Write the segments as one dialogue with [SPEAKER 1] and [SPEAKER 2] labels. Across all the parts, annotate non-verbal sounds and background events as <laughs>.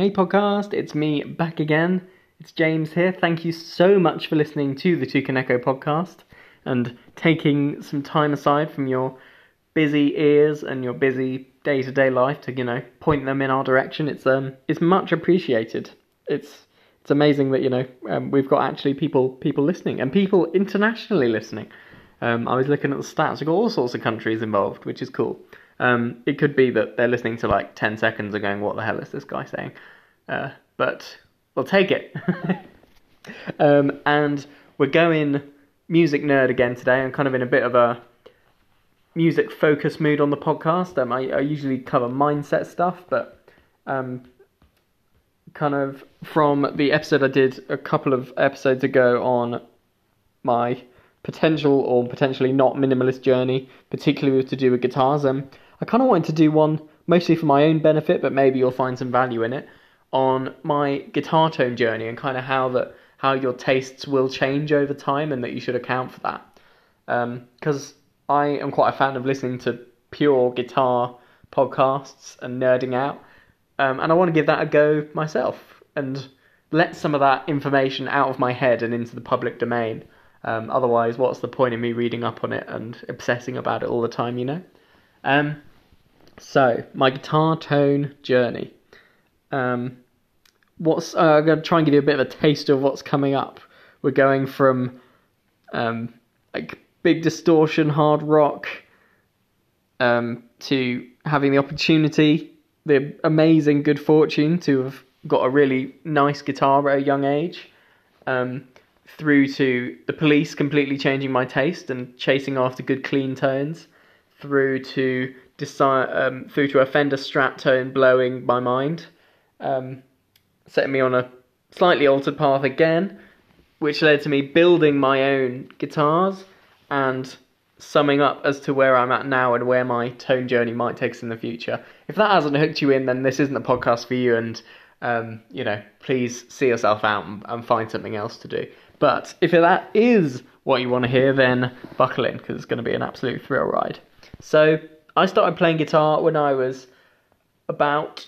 [SPEAKER 1] Hey, podcast, it's me back again. It's James here. Thank you so much for listening to the Tukaneko podcast and taking some time aside from your busy ears and your busy day to day life to, you know, point them in our direction. It's um it's much appreciated. It's it's amazing that, you know, um, we've got actually people people listening and people internationally listening. Um, I was looking at the stats. We've got all sorts of countries involved, which is cool. Um, it could be that they're listening to like 10 seconds and going, what the hell is this guy saying? Uh, but we'll take it. <laughs> um, and we're going music nerd again today. I'm kind of in a bit of a music focus mood on the podcast. Um, I, I usually cover mindset stuff, but um, kind of from the episode I did a couple of episodes ago on my potential or potentially not minimalist journey, particularly to do with guitars. Um, I kind of wanted to do one mostly for my own benefit, but maybe you'll find some value in it on my guitar tone journey and kind of how that how your tastes will change over time and that you should account for that. Because um, I am quite a fan of listening to pure guitar podcasts and nerding out, um, and I want to give that a go myself and let some of that information out of my head and into the public domain. Um, otherwise, what's the point in me reading up on it and obsessing about it all the time, you know? Um, so, my guitar tone journey. Um, what's uh, I'm going to try and give you a bit of a taste of what's coming up. We're going from um, like big distortion hard rock um, to having the opportunity, the amazing good fortune to have got a really nice guitar at a young age, um, through to the Police completely changing my taste and chasing after good clean tones, through to decide, um, through to a Fender Strat tone blowing my mind, um, setting me on a slightly altered path again, which led to me building my own guitars and summing up as to where I'm at now and where my tone journey might take us in the future. If that hasn't hooked you in, then this isn't a podcast for you, and um, you know, please see yourself out and, and find something else to do. But if that is what you want to hear, then buckle in because it's going to be an absolute thrill ride. So I started playing guitar when I was about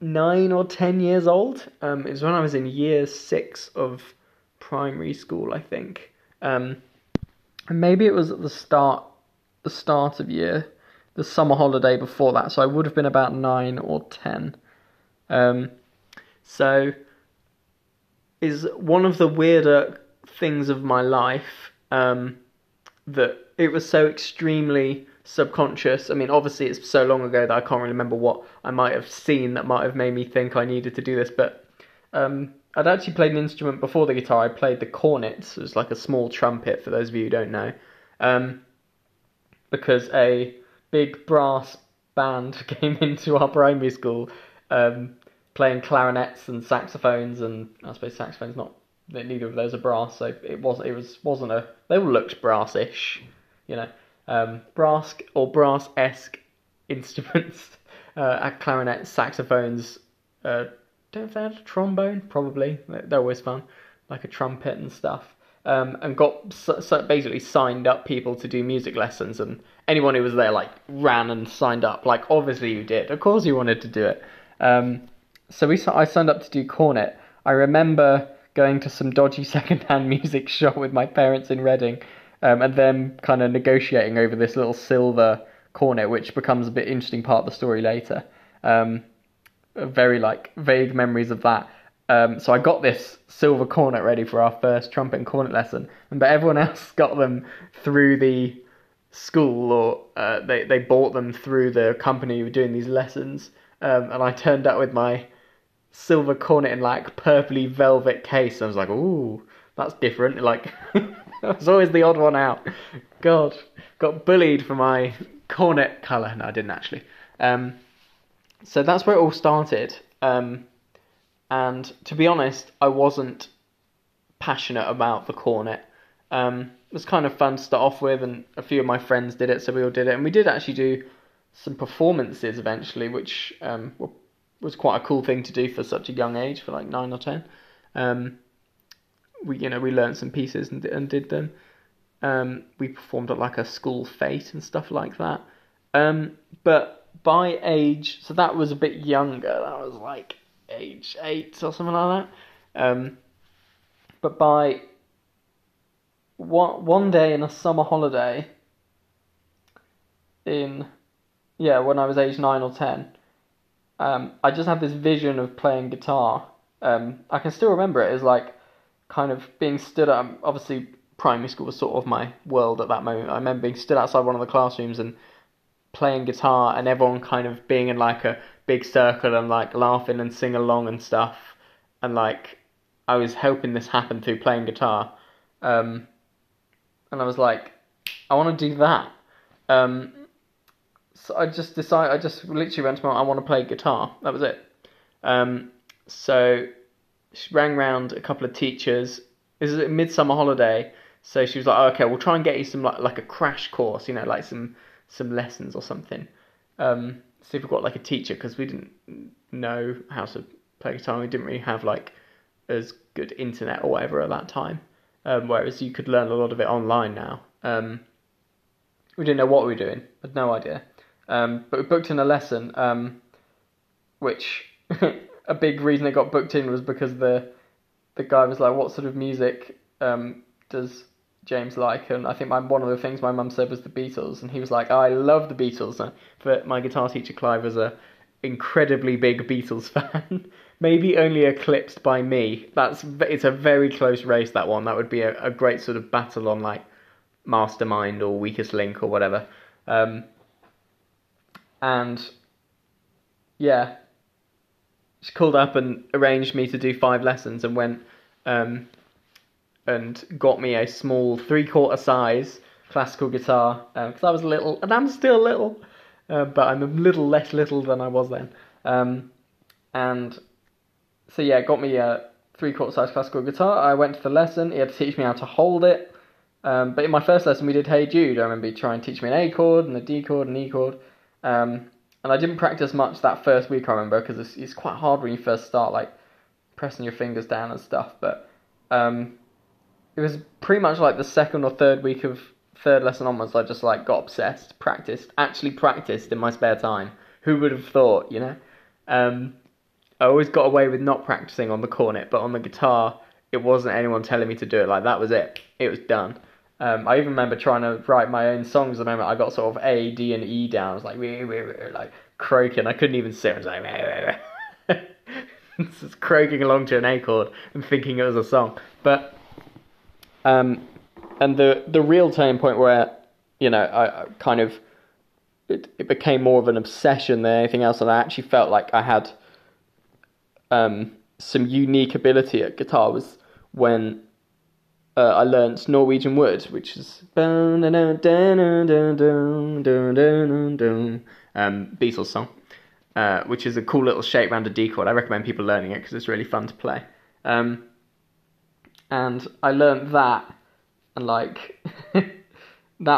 [SPEAKER 1] nine or ten years old. Um, it was when I was in year six of primary school, I think. Um, and maybe it was at the start, the start of year, the summer holiday before that. So I would have been about nine or ten. Um, so is one of the weirder things of my life um, that it was so extremely subconscious. I mean, obviously, it's so long ago that I can't really remember what I might have seen that might have made me think I needed to do this. But um, I'd actually played an instrument before the guitar. I played the cornet. It was like a small trumpet, for those of you who don't know. Um, because a big brass band <laughs> came into our primary school um, playing clarinets and saxophones, and I suppose saxophones not neither of those are brass, so it was it was wasn't a they all looked brassish, you know um, brass or brass esque instruments, <laughs> uh, clarinets, saxophones. Uh, don't know if they had a trombone, probably. They're always fun, like a trumpet and stuff. Um, and got so, so basically signed up people to do music lessons, and anyone who was there like ran and signed up. Like obviously you did, of course you wanted to do it. Um, so we I signed up to do cornet. I remember going to some dodgy <laughs> secondhand music shop with my parents in Reading um, and then kind of negotiating over this little silver cornet, which becomes a bit interesting part of the story later. Um, very like vague memories of that. Um, so I got this silver cornet ready for our first trumpet and cornet lesson, but everyone <laughs> else got them through the school or uh, they they bought them through the company who were doing these lessons. Um, and I turned up with my silver cornet in like purpley velvet case. I was like, ooh, that's different. Like <laughs> I always the odd one out. God, got bullied for my cornet colour. No, I didn't actually. Um, so that's where it all started. Um, and to be honest, I wasn't passionate about the cornet. Um, it was kind of fun to start off with, and a few of my friends did it, so we all did it. And we did actually do some performances eventually, which um, was quite a cool thing to do for such a young age, for like nine or ten. Um, we you know we learned some pieces and, and did them. Um, we performed at like a school fete and stuff like that. Um, but by age, so that was a bit younger. That was like age eight or something like that. Um, but by one one day in a summer holiday, in yeah, when I was age nine or ten, um, I just had this vision of playing guitar. Um, I can still remember it as like kind of being stood up. Obviously, primary school was sort of my world at that moment. I remember being stood outside one of the classrooms and playing guitar, and everyone kind of being in like a big circle and like laughing and sing along and stuff. And like I was helping this happen through playing guitar. Um, and I was like, I want to do that. Um, so I just decided, I just literally went to my, I want to play guitar. That was it. Um, so she rang round a couple of teachers. This is a midsummer holiday, so she was like, oh, "Okay, we'll try and get you some like like a crash course, you know, like some some lessons or something." Um, see if we've got like a teacher because we didn't know how to play guitar. We didn't really have like as good internet or whatever at that time. Um, whereas you could learn a lot of it online now. Um, we didn't know what we were doing, had no idea. Um, but we booked in a lesson, um, which <laughs> a big reason it got booked in was because the the guy was like, "What sort of music um, does James like?" And I think my, one of the things my mum said was the Beatles, and he was like, "I love the Beatles." But my guitar teacher Clive was a incredibly big Beatles <laughs> fan, maybe only eclipsed by me. That's it's a very close race that one. That would be a, a great sort of battle on like Mastermind or Weakest Link or whatever. Um, and yeah, she called up and arranged me to do five lessons and went um, and got me a small three quarter size classical guitar because um, I was little and I'm still little, uh, but I'm a little less little than I was then. Um, and so yeah, got me a three quarter size classical guitar. I went to the lesson. He had to teach me how to hold it. Um, but in my first lesson, we did Hey Jude. I remember he trying to teach me an A chord and a D chord and E chord. Um, and I didn't practice much that first week. I remember because it's, it's quite hard when you first start, like pressing your fingers down and stuff. But um, it was pretty much like the second or third week of third lesson onwards. I just like got obsessed, practiced, actually practiced in my spare time. Who would have thought, you know? Um, I always got away with not practicing on the cornet, but on the guitar, it wasn't anyone telling me to do it. Like that was it. It was done. Um, I even remember trying to write my own songs. The moment I got sort of A, D, and E down, I was like, like croaking. I couldn't even sit. I was like, <laughs> just croaking along to an A chord and thinking it was a song. But um, and the the real turning point where you know I, I kind of it, it became more of an obsession than anything else, and I actually felt like I had um, some unique ability at guitar was when uh, I learnt Norwegian Wood, which is um, Beatles song, uh, which is a cool little shape around a D chord. I recommend people learning it because it's really fun to play. Um, and I learnt that, and like <laughs> that,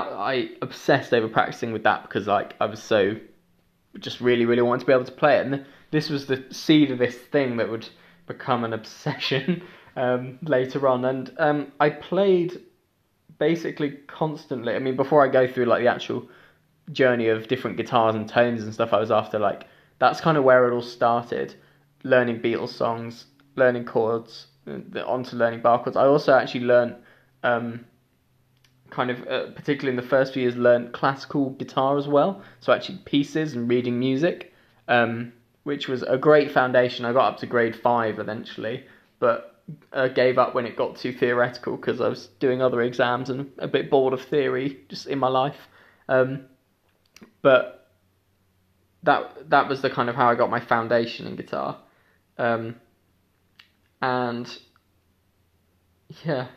[SPEAKER 1] I obsessed over practicing with that because like I was so just really, really wanted to be able to play it, and this was the seed of this thing that would become an obsession <laughs> um, later on. And um, I played basically constantly. I mean, before I go through like the actual journey of different guitars and tones and stuff, I was after like that's kind of where it all started. Learning Beatles songs, learning chords, uh, onto learning bar chords. I also actually learned, um, kind of, uh, particularly in the first few years, learned classical guitar as well. So actually pieces and reading music, um, which was a great foundation. I got up to grade five eventually, but uh, gave up when it got too theoretical because I was doing other exams and a bit bored of theory just in my life. Um, but that that was the kind of how I got my foundation in guitar, um, and yeah,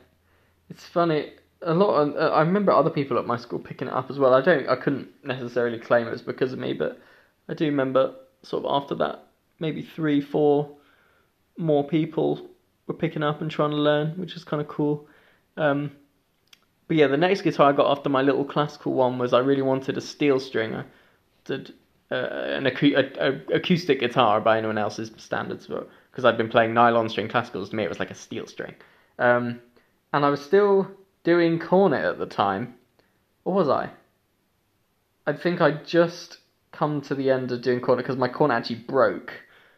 [SPEAKER 1] it's funny. A lot. Of, uh, I remember other people at my school picking it up as well. I don't. I couldn't necessarily claim it was because of me, but I do remember sort of after that, maybe three, four more people were picking up and trying to learn, which is kind of cool. Um, but yeah, the next guitar I got after my little classical one was I really wanted a steel stringer, did uh, an acu- a, a, acoustic guitar by anyone else's standards, but because I'd been playing nylon string classicals. To me, it was like a steel string, um, and I was still doing cornet at the time. Or was I? I think I just come to the end of doing cornet because my cornet actually broke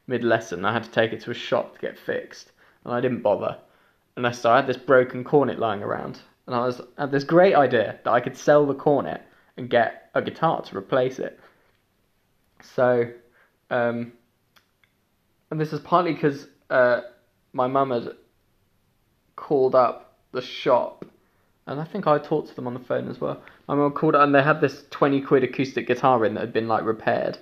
[SPEAKER 1] mid lesson. I had to take it to a shop to get fixed, and I didn't bother. And I had this broken cornet lying around, and I was had this great idea that I could sell the cornet and get a guitar to replace it. So, um, and this is partly because uh, my mum had called up the shop, and I think I talked to them on the phone as well. My mum called and they had this twenty quid acoustic guitar in that had been like repaired.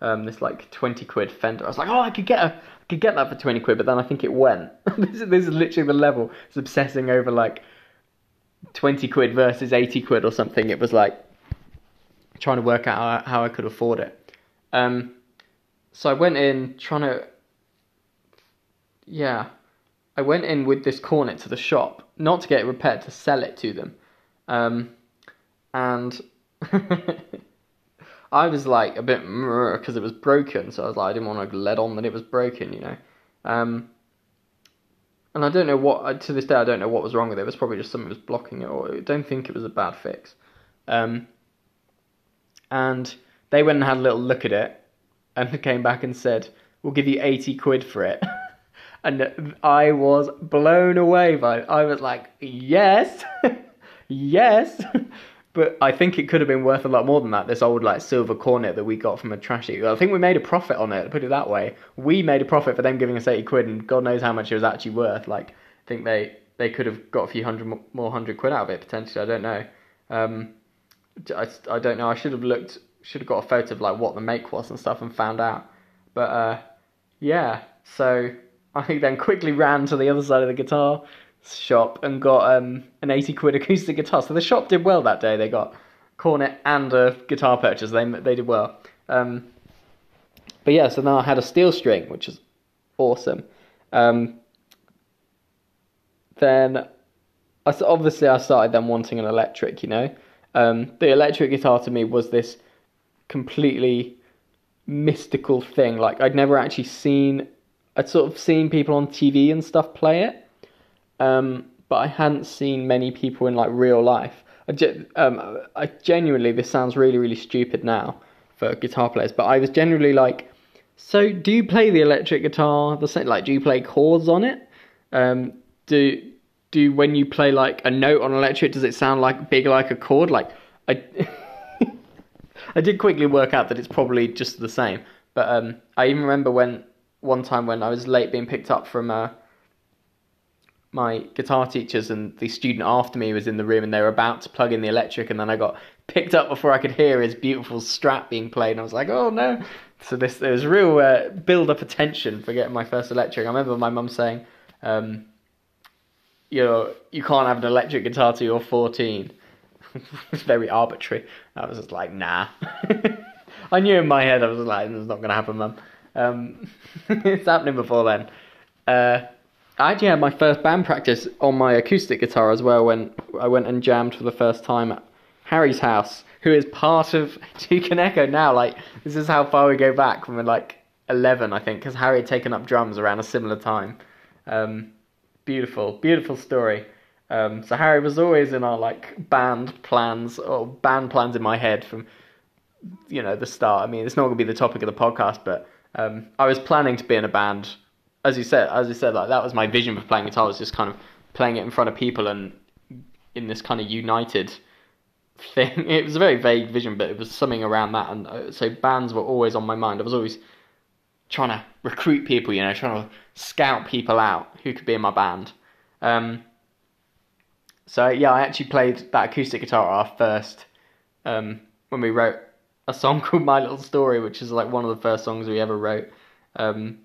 [SPEAKER 1] Um, this like twenty quid Fender. I was like, oh, I could get a, could get that for twenty quid, but then I think it went. <laughs> this, is, this is literally the level. It's obsessing over like twenty quid versus eighty quid or something. It was like trying to work out how, how I could afford it. Um, so I went in trying to, yeah, I went in with this cornet to the shop, not to get it repaired, to sell it to them. Um, and <laughs> I was like a bit because it was broken, so I was like I didn't want to let on that it was broken, you know. Um, and I don't know what to this day I don't know what was wrong with it. It was probably just something was blocking it, or I don't think it was a bad fix. Um, and they went and had a little look at it, and <laughs> came back and said, "We'll give you eighty quid for it." <laughs> and I was blown away by it. I was like, "Yes, <laughs> yes." But I think it could have been worth a lot more than that. This old like silver cornet that we got from a trashy. I think we made a profit on it. Put it that way, we made a profit for them giving us eighty quid, and God knows how much it was actually worth. Like I think they they could have got a few hundred more hundred quid out of it potentially. I don't know. Um, I, I don't know. I should have looked. Should have got a photo of like what the make was and stuff and found out. But uh, yeah. So I think then quickly ran to the other side of the guitar shop and got um, an 80 quid acoustic guitar. So the shop did well that day. They got cornet and a guitar purchase. They they did well. Um, but yeah, so now I had a steel string, which is awesome. Um, then I, obviously I started then wanting an electric. You know, um, the electric guitar to me was this completely mystical thing. Like I'd never actually seen. I'd sort of seen people on TV and stuff play it, um, but I hadn't seen many people in like real life. I, ge- um, I genuinely, this sounds really, really stupid now for guitar players, but I was generally like, so do you play the electric guitar the same? Like, do you play chords on it? Um, do do when you play like a note on electric, does it sound like big like a chord? Like, I <laughs> I did quickly work out that it's probably just the same. But um, I even remember when one time when I was late being picked up from uh, my guitar teachers and the student after me was in the room and they were about to plug in the electric and then I got picked up before I could hear his beautiful Strat being played and I was like, oh no. So this there was real uh, build up attention for getting my first electric. I remember my mum saying, um, you know, you can't have an electric guitar till you're 14. <laughs> it's very arbitrary. I was just like, nah. <laughs> I knew in my head I was like, this is not going to happen, mum. Um, <laughs> it's happening before then. Uh, I actually had my first band practice on my acoustic guitar as well when I went and jammed for the first time at Harry's house, who is part of <laughs> Toucan Echo now. Like, this is how far we go back when we're like 11, I think, because Harry had taken up drums around a similar time. Um, beautiful, beautiful story. Um, so Harry was always in our like band plans or band plans in my head from you know the start. I mean, it's not going to be the topic of the podcast, but um, I was planning to be in a band as you said, as you said, like that was my vision for playing guitar was just kind of playing it in front of people and in this kind of united thing. <laughs> It was a very vague vision, but it was something around that. And uh, so bands were always on my mind. I was always trying to recruit people, you know, trying to scout people out who could be in my band. Um, so yeah, I actually played that acoustic guitar our first um, when we wrote a song <laughs> called My Little Story, which is like one of the first songs we ever wrote. Um,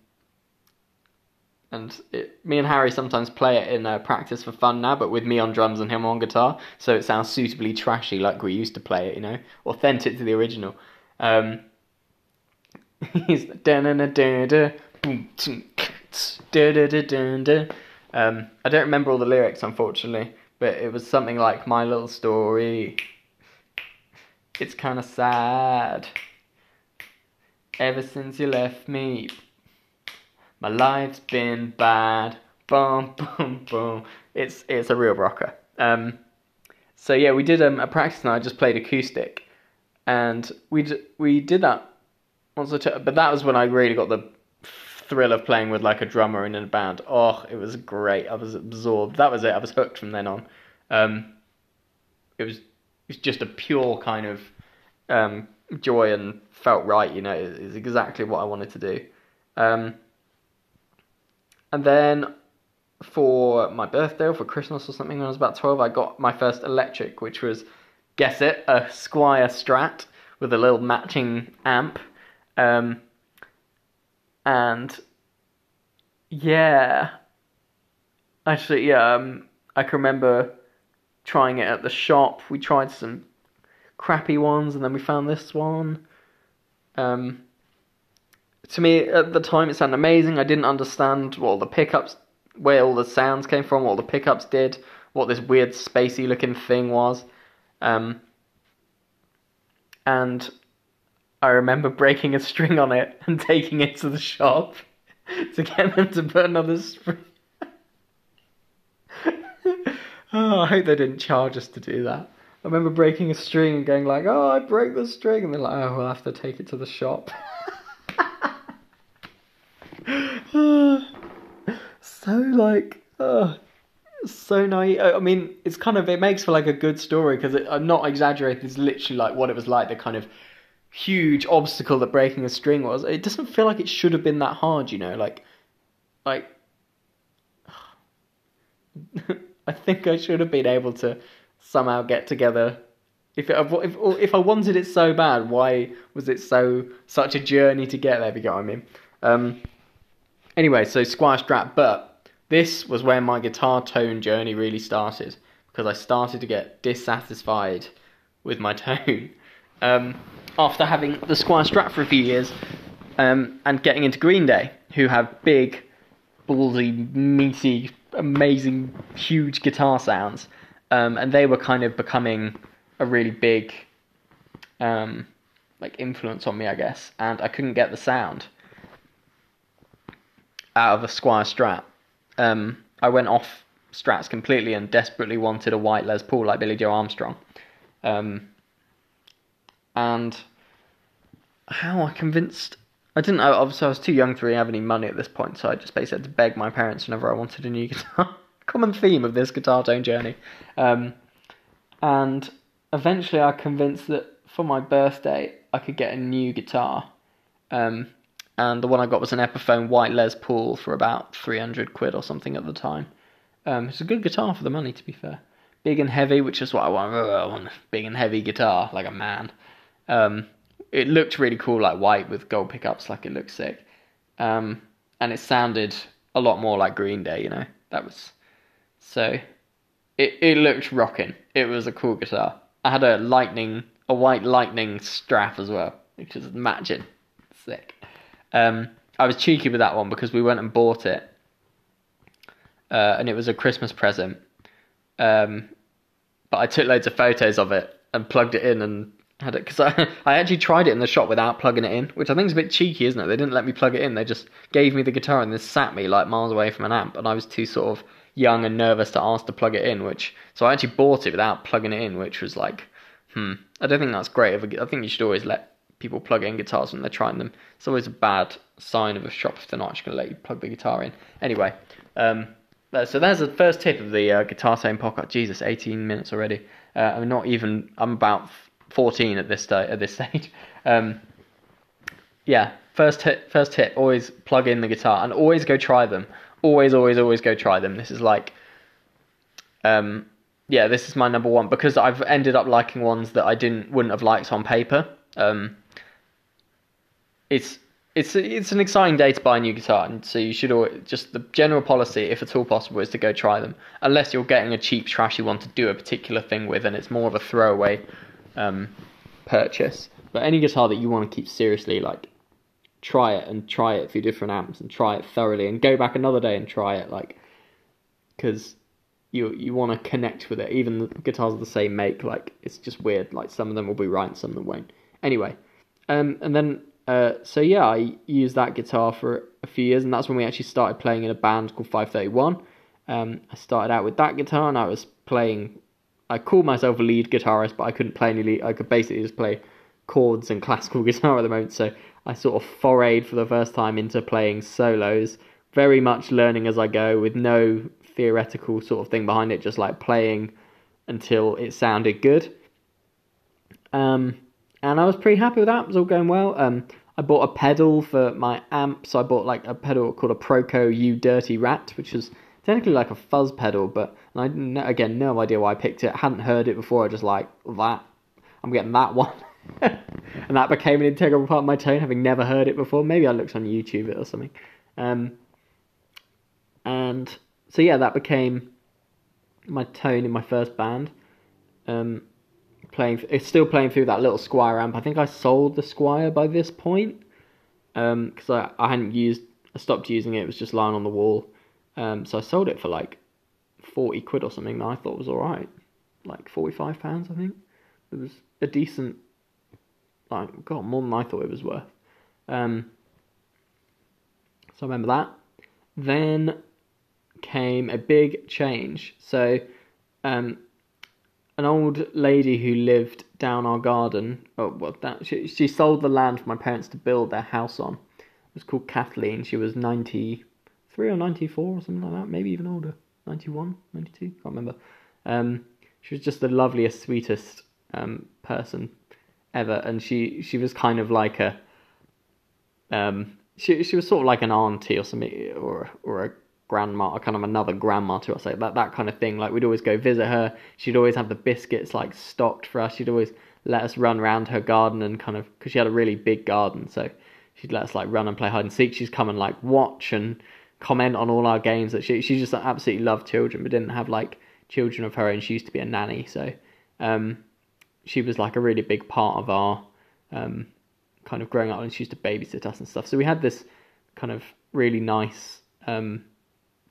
[SPEAKER 1] and it, me and Harry sometimes play it in uh, practice for fun now, but with me on drums and him on guitar, so it sounds suitably trashy like we used to play it, you know, authentic to the original. Um, he's um, I don't remember all the lyrics, unfortunately, but it was something like "My little story." It's kind of sad. Ever since you left me, my life's been bad. Boom, <laughs> boom, boom. It's it's a real rocker. Um, so yeah, we did um, a practice and I just played acoustic, and we d- we did that once or two. but that was when I really got the thrill of playing with like a drummer in a band. Oh, it was great. I was absorbed. That was it. I was hooked from then on. Um, it was it's just a pure kind of um, joy and felt right. You know, it's exactly what I wanted to do. Um, and then for my birthday or for Christmas or something when I was about 12, I got my first electric, which was, guess it, a Squier Strat with a little matching amp. Um, and yeah, actually, yeah, um, I can remember trying it at the shop. We tried some crappy ones and then we found this one. Um, to me, at the time, it sounded amazing. I didn't understand what all the pickups, where all the sounds came from, what all the pickups did, what this weird spacey looking thing was. Um, and I remember <laughs> breaking a string on it and taking it to the shop <laughs> to get them to put another string. <laughs> oh, I hope they didn't charge us to do that. I remember breaking a string and going like, "Oh, I broke the string," and they're like, "Oh, we'll have to take it to the shop." <sighs> so like, oh, so naive. I mean, it's kind of it makes for like a good story because I'm not exaggerating. It's literally like what it was like. The kind of huge obstacle that breaking a string was. It doesn't feel like it should have been that hard. You know, like, like. <sighs> I think I should have been able to somehow get together. If, it, if if I wanted it so bad, why was it so such a journey to get there? If you get what I mean. Um, Anyway, so Squier Strat, but this was where my guitar tone journey really started because I started to get dissatisfied with my <laughs> tone. Um, after having the Squier Strat for a few years um, and getting into Green Day, who have big, ballsy, meaty, amazing, huge guitar sounds, um, and they were kind of becoming a really big um, like influence on me, I guess, and I couldn't get the sound out of a Squier Strat. Um, I went off Strats completely and desperately wanted a white Les Paul like Billie Joe Armstrong. Um, and how I convinced I didn't obviously I was too young to really have any money at this point, so I just basically had to beg my parents whenever I wanted a new <laughs> guitar. Common theme of this guitar tone journey. Um, and eventually I convinced that for my birthday I could get a new guitar. Um, and the one I got was an Epiphone White Les Paul for about 300 quid or something at the time. Um, it's a good guitar for the money, to be fair. Big and heavy, which is what I want. I want a big and heavy guitar, like a man. Um, it looked really cool, like white with gold pickups, like it looked sick. Um, and it sounded a lot more like Green Day, you know. That was so. It it looked rocking. It was a cool guitar. I had a lightning, a white lightning strap as well, which is matching. Sick. Um, I was cheeky with that one because we went and bought it, uh, and it was a Christmas present. Um, but I took loads of photos of it and plugged it in and had it because I, <laughs> I actually tried it in the shop without plugging it in, which I think is a bit cheeky, isn't it? They didn't let me plug it in. They just gave me the guitar and then sat me like miles away from an amp, and I was too sort of young and nervous to ask to plug it in. Which so I actually bought it without plugging it in, which was like, hmm, I don't think that's great. I think you should always let people plug in guitars when they're trying them. It's always a bad sign of a shop if they're not actually going to let you plug the guitar in. Anyway, um, so there's the first tip of the uh, guitar tone podcast. Jesus, 18 minutes already. Uh, I'm not even. I'm about 14 at this at this <laughs> stage. Um, yeah, first tip. First tip. Always plug in the guitar and always go try them. Always, always, always go try them. This is like, um, yeah, this is my number one because I've ended up liking ones that I didn't wouldn't have liked on paper. Um, it's it's it's an exciting day to buy a new guitar, and so you should always, just the general policy, if at all possible, is to go try them, unless you're getting a cheap, trashy one to do a particular thing with, and it's more of a throwaway um, purchase. But any guitar that you want to keep seriously, like try it and try it through different amps and try it thoroughly, and go back another day and try it, like because you you want to connect with it. Even the guitars of the same make, like it's just weird. Like some of them will be right, and some of them won't. Anyway, um, and then uh, so yeah, I used that guitar for a few years, and that's when we actually started playing in a band called 531. Um, I started out with that guitar, and I was playing. I called myself a lead guitarist, but I couldn't play any lead. I could basically just play chords and <laughs> classical guitar at the moment. So I sort of forayed for the first time into playing solos, very much learning as I go with no theoretical sort of thing behind it, just like playing until it sounded good. Um, and I was pretty happy with that. It was all going well. Um, I bought a pedal for my amp, so I bought like a pedal called a ProCo You Dirty Rat, which was technically like a fuzz pedal, but I again no idea why I picked it. I hadn't heard it before. I just like that. I'm getting that one, <laughs> and that became an integral part of my tone, having never heard it before. Maybe I looked on YouTube it or something. Um, and so yeah, that became my tone in my first band. Um, playing, it's still playing through that little Squier amp. I think I sold the Squier by this point because um, I I hadn't used, I stopped using it. It was just lying on the wall. Um, so I sold it for like forty quid or something. That I thought was all right, like forty five pounds. I think it was a decent, like God, more than I thought it was worth. Um, so I remember that. Then came a big change. So, um, an old lady who lived down our garden. Oh, well, that she, she sold the land for my parents to build their house on. It was called Kathleen. She was ninety three or ninety four or something like that, maybe even older. 91, 92, can't remember. Um, she was just the loveliest, sweetest um, person ever, and she she was kind of like a um, she she was sort of like an auntie or something, or or a grandma, kind of another grandma to us, like that that kind of thing. Like we'd always go visit her. She'd always have the biscuits like stocked for us. She'd always let us run around her garden and kind of because she had a really big garden, so she'd let us like run and play hide and seek. She'd come and like watch and comment on all our games. That she she just absolutely loved children, but didn't have like children of her own. She used to be a nanny, so um, she was like a really big part of our um, kind of growing up, and she used to babysit us and stuff. So we had this kind of really nice um,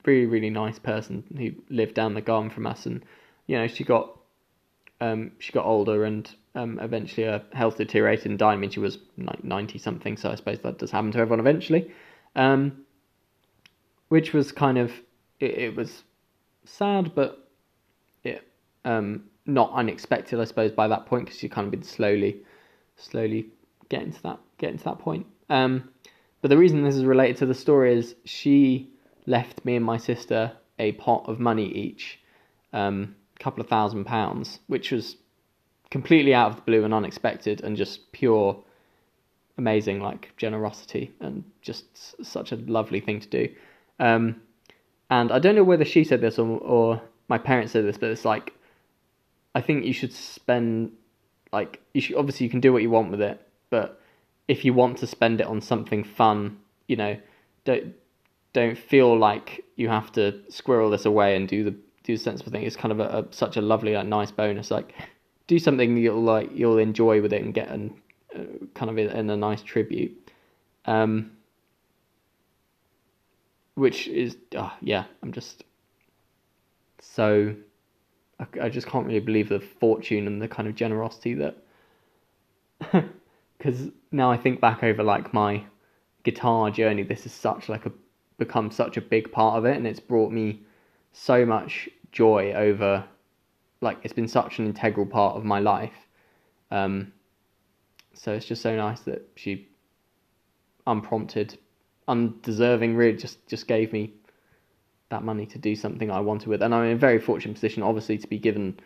[SPEAKER 1] really really nice person who lived down the garden from us, and you know she got um, she got older and um, eventually her health deteriorated and died. I mean she was like ninety something, so I suppose that does happen to everyone eventually. Um, which was kind of it, it was sad, but it um, not unexpected, I suppose, by that point because she kind of been slowly, slowly getting to that getting to that point. Um, but the reason this is related to the story is she left me and my sister a pot of money each, um, a couple of thousand pounds, which was completely out of the blue and unexpected and just pure amazing like generosity and just such a lovely thing to do. Um, and I don't know whether she said this or, or my parents said this, but it's like I think you should spend like you should obviously you can do what you want with it, but if you want to spend it on something fun, you know, don't don't feel like you have to squirrel this away and do the do the sensible thing. It's kind of a, a such a lovely, like, nice bonus. Like, do something you'll like you'll enjoy with it and get an uh, kind of in, in, a nice tribute. Um, which is uh, yeah, I'm just so I, I just can't really believe the fortune and the kind of generosity that <laughs> because now I think back over like my guitar journey, this is such like a become such a big part of it, and it's brought me so much joy over. Like it's been such an integral part of my life. Um, so it's just so nice that she, unprompted, undeserving, really just just gave me that money to do something I wanted with, and I'm in a very fortunate position, obviously, to be given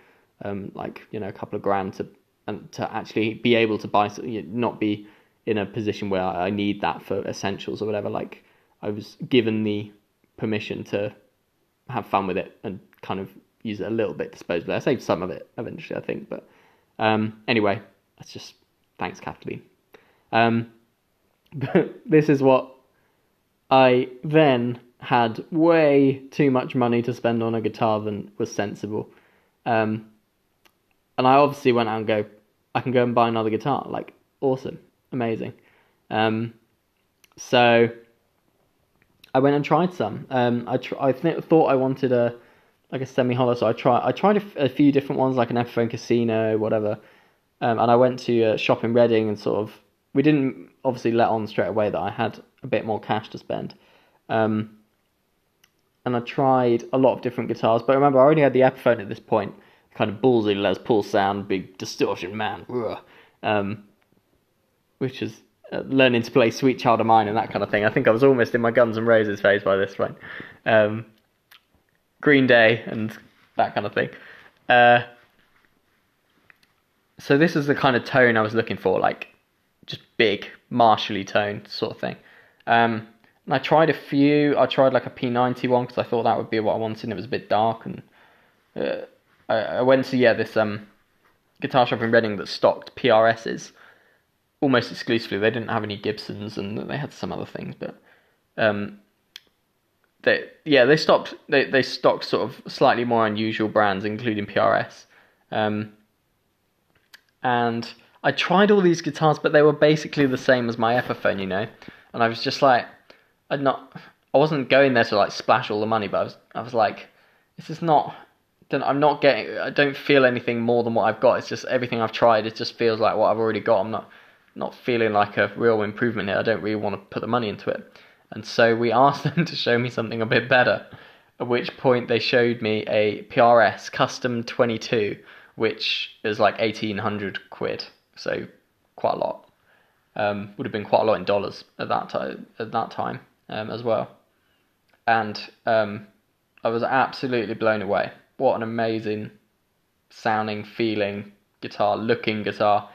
[SPEAKER 1] um, like you know a couple of grand to and to actually be able to buy, something. not be in a position where I need that for essentials or whatever. Like I was given the permission to have fun with it and kind of use it a little bit disposably. I saved some of it eventually, I think, but um, anyway, that's just thanks, Kathleen. Um, <laughs> but this is what I then had way too much money to spend on a guitar than was sensible. Um, and I obviously went out and go, I can go and buy another guitar. Like, awesome, amazing. Um, so I went and tried some. Um, I tr- I th- thought I wanted a like a semi hollow, so I tried I tried a, f- a few different ones like an Epiphone Casino, whatever. Um, and I went to a shop in Reading and sort of we didn't obviously let on straight away that I had a bit more cash to spend. Um, and I tried a lot of different guitars, but remember I already had the Epiphone at this point, kind of ballsy Les Paul sound, big distortion man, um, which is learning to play Sweet Child of Mine and that kind of thing. I think I was almost in my Guns and Roses phase by this point. Um, Green Day and that kind of thing. Uh, so this is the kind of tone I was looking for, like just big, martially toned sort of thing. Um, and I tried a few. I tried like a P90 one because I thought that would be what I wanted. And it was a bit dark, and uh, I, I, went to yeah this um, guitar shop in Reading that stocked PRSs almost exclusively. They didn't have any Gibsons, and they had some other things, but um, they yeah they stopped they they stocked sort of slightly more unusual brands, including PRS. Um, and I tried all these guitars, but they were basically the same as my Epiphone, you know. And I was just like, I'd not, I wasn't going there to like splash all the money, but I was, I was like, this is not. I'm not getting. I don't feel anything more than what I've got. It's just everything I've tried. It just feels like what I've already got. I'm not, not feeling like a real improvement here. I don't really want to put the money into it. And so we <laughs> asked them to show me something a bit better. At which point they showed me a PRS Custom 22, which is like 1800 quid. So quite a lot. Um, would have been quite a lot in dollars at that time. At that time um, as well, and um, I was absolutely blown away. What an amazing sounding, feeling guitar, looking guitar.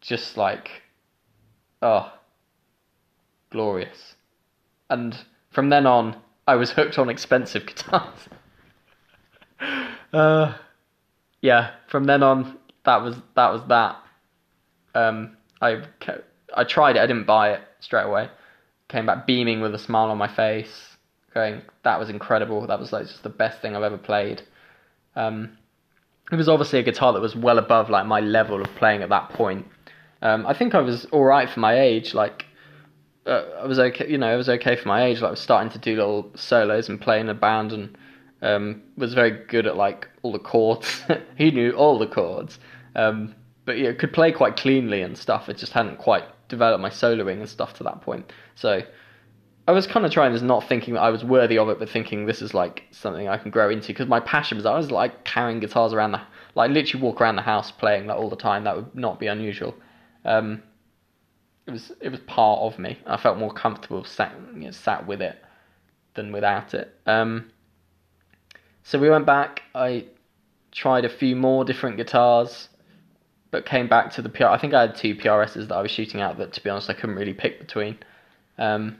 [SPEAKER 1] Just like, oh, glorious. And from then on, I was hooked on expensive <laughs> guitars. uh, yeah, from then on, that was that was that. Um, I I tried it. I didn't buy it straight away. Came back beaming with a smile on my face, going, "That was incredible. That was like just the best thing I've ever played." Um, it was obviously a guitar that was well above like my level of playing at that point. Um, I think I was all right for my age. Like uh, I was okay, you know, I was okay for my age. Like I was starting to do little solos and play in a band, and um, was very good at like all the chords. <laughs> he knew all the chords, um, but yeah, could play quite cleanly and stuff. It just hadn't quite developed my soloing and stuff to that point. So I was kind of trying this, not thinking that I was worthy of it, but thinking this is like something I can grow into. Because my passion was I was like carrying guitars around the, like literally walk around the house playing like all the time. That would not be unusual. Um, it was it was part of me. I felt more comfortable sat you know, sat with it than without it. Um, so we went back. I tried a few more different guitars, but came back to the PR. I think I had two PRSs that I was shooting out that, to be honest, I couldn't really pick between. Um,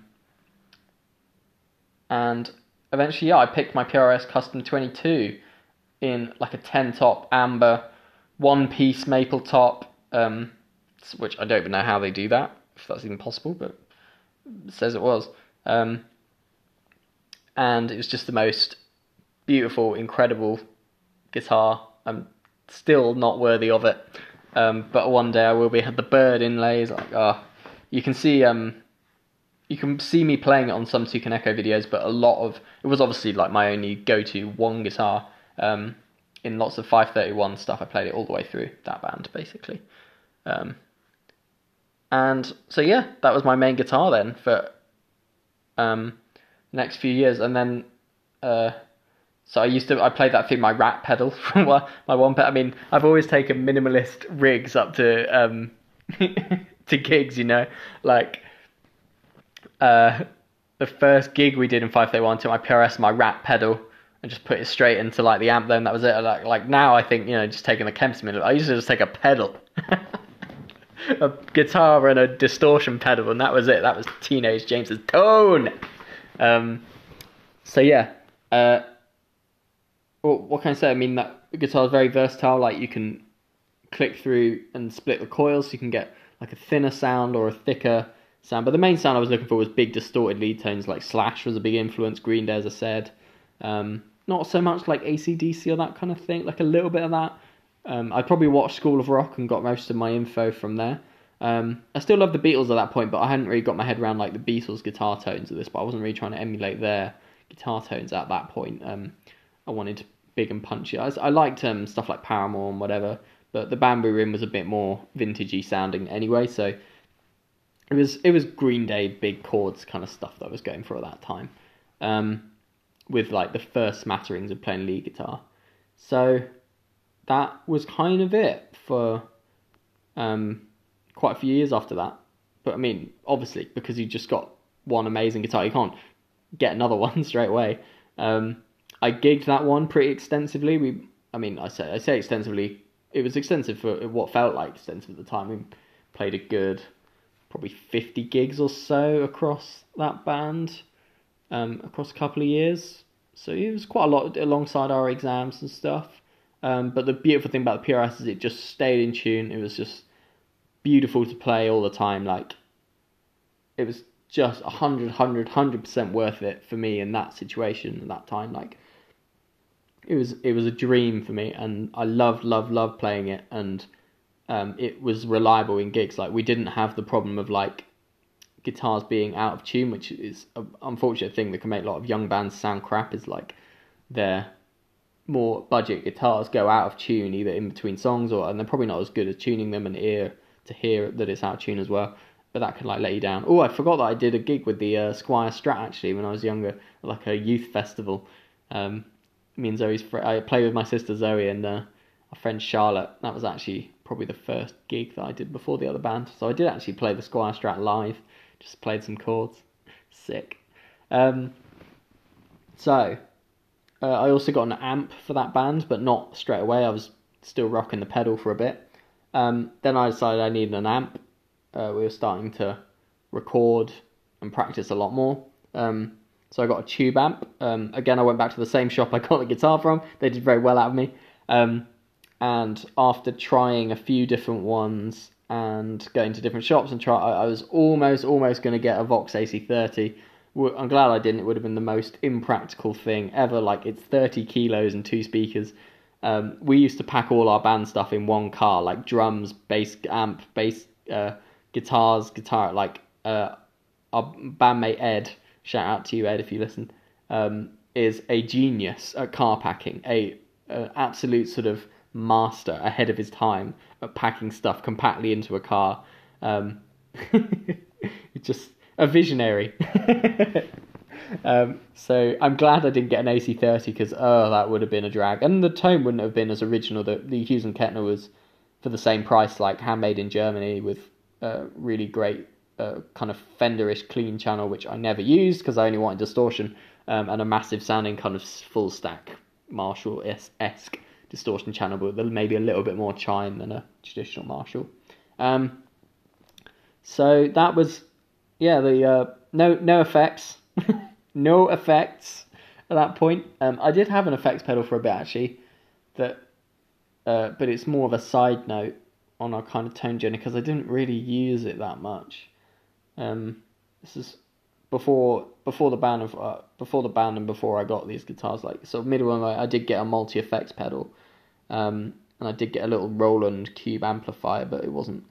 [SPEAKER 1] and eventually, yeah, I picked my PRS Custom 22 in like a 10 top amber, one piece maple top. Um, which I don't even know how they do that, if that's even possible, but it says it was. Um, and it was just the most beautiful, incredible guitar. I'm still not worthy of it, um, but one day I will be. The bird inlays, like ah, oh, you can see um, you can see me playing it on some Tukaneko videos, but a lot of it was obviously like my only go-to one guitar. Um, in lots of 531 stuff, I played it all the way through that band basically. Um, and so yeah, that was my main guitar then for um, next few years, and then uh, so I used to I played that through my rat pedal <laughs> from my one pedal. I mean, I've always taken minimalist rigs up to um, <laughs> to gigs, you know, like uh, the first gig we did in 531 to my PRS, my rat pedal, and just put it straight into like the amp. Then that was it. Like like now, I think you know, just taking the Kemp's minute. I used to just take a pedal. <laughs> <laughs> a guitar and a distortion pedal, and that was it. That was teenage James's tone. Um, so yeah, uh, well, what can I say? I mean that guitar is very versatile. Like you can click through and split the coils, so you can get like a thinner sound or a thicker sound. But the main sound I was looking for was big distorted lead tones. Like Slash was a big influence. Green Day, as I said. Um, not so much like ACDC or that kind of thing. Like a little bit of that. Um, I probably watched School of Rock and got most of my info from there. Um, I still love the Beatles at that point, but I hadn't really got my head around like the Beatles guitar tones of this. But I wasn't really trying to emulate their guitar tones at that point. Um, I wanted big and punchy. I, I liked um, stuff like Paramore and whatever, but the Bamboo Rim was a bit more vintagey sounding anyway. So it was it was Green Day big chords kind of stuff that I was going for at that time, um, with like the first smatterings of playing lead guitar. So that was kind of it for um, quite a few years after that. but I mean, obviously, because you just got one amazing guitar, you can't get another <laughs> one straight away. Um, I gigged that one pretty extensively. We, I mean, I say I say extensively. It was extensive for what felt like extensive at the time. We played a good, probably fifty gigs or so across that band, um, across a couple of years. So it was quite a lot alongside our exams and stuff. Um, but the beautiful thing about the PRS is it just stayed in tune. It was just beautiful to play all the time. Like it was just 100, 100, 100% worth it for me in that situation at that time. Like it was, it was a dream for me, and I loved, loved, loved playing it, and um, it was reliable in gigs. Like we didn't have the problem of like guitars being out of tune, which is an unfortunate thing that can make a lot of young bands sound crap. Is like their more budget guitars go out of tune either in between songs or and they're probably not as good at tuning them and ear to hear that it's out of tune as well. But that could like let you down. Oh, I forgot that I did a gig with the uh, Squier Strat actually when I was younger, like a youth festival. Um, me and Zoe's fr- I played with my sister Zoe and uh, our friend Charlotte. That was actually probably the first gig that I did before the other band. So I did actually play the Squier Strat live. Just played some chords. <laughs> Sick. Um, so uh, I also got an amp for that band, but not straight away. I was still rocking the pedal for a bit. Um, then I decided I needed an amp. Uh, we were starting to record and practice a lot more. Um, so I got a tube amp. Um, again, I went back to the same <laughs> shop I got the guitar from. They did very well out of me. Um, and after trying a few different ones and going to different shops and try, I, I was almost, almost going to get a Vox AC30. I'm glad I didn't. It would have been the most impractical thing ever. Like it's 30 kilos and two speakers. Um, we used to pack all our band stuff in one car, like drums, bass amp, bass, uh, guitars, guitar. Like uh, our bandmate Ed, shout out to you Ed if you listen, um, is a genius at car packing, a, a absolute sort of master ahead of his time at packing stuff compactly into a car. Um, <laughs> just a visionary. <laughs> um, so I'm glad I didn't get an AC30 because oh that would have been a drag, and the tone wouldn't have been as original. The the Hughes and Kettner was for the same price, like handmade in Germany with a really great uh, kind of Fenderish clean channel, which I never used because I only wanted distortion um, and a massive sounding kind of full stack Marshall esque distortion channel, but maybe a little bit more chime than a traditional Marshall. Um, so that was yeah, the uh, no no effects, <laughs> no effects at that point. Um, I did have an effects pedal for a bit actually, that, uh, but it's more of a side note on our kind of tone journey because I didn't really use it that much. Um, this is before before the band of uh, before the band and before I got these guitars. Like so, middle I, I did get a multi effects pedal, um, and I did get a little Roland Cube amplifier, but it wasn't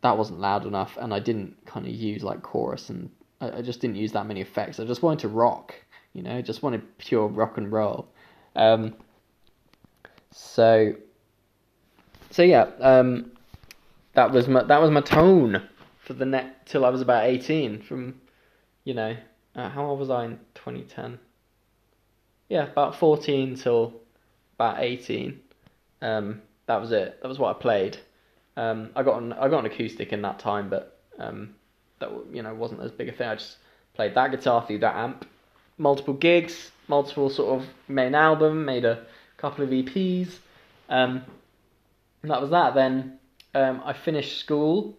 [SPEAKER 1] that wasn't loud enough, and I didn't kind of use like chorus, and I, I just didn't use that many effects. I just wanted to rock, you know, just wanted pure rock and roll. Um, so, so yeah, um, that was my that was my tone for the net till I was about eighteen. From, you know, uh, how old was I in twenty ten? Yeah, about fourteen till about eighteen. Um, that was it. That was what I played. Um, I got an I got an acoustic in that time, but um, that you know wasn't as big a thing. I just played that guitar through that amp, multiple gigs, multiple sort of main album, made a couple of EPs. Um, and that was that. Then um, I finished school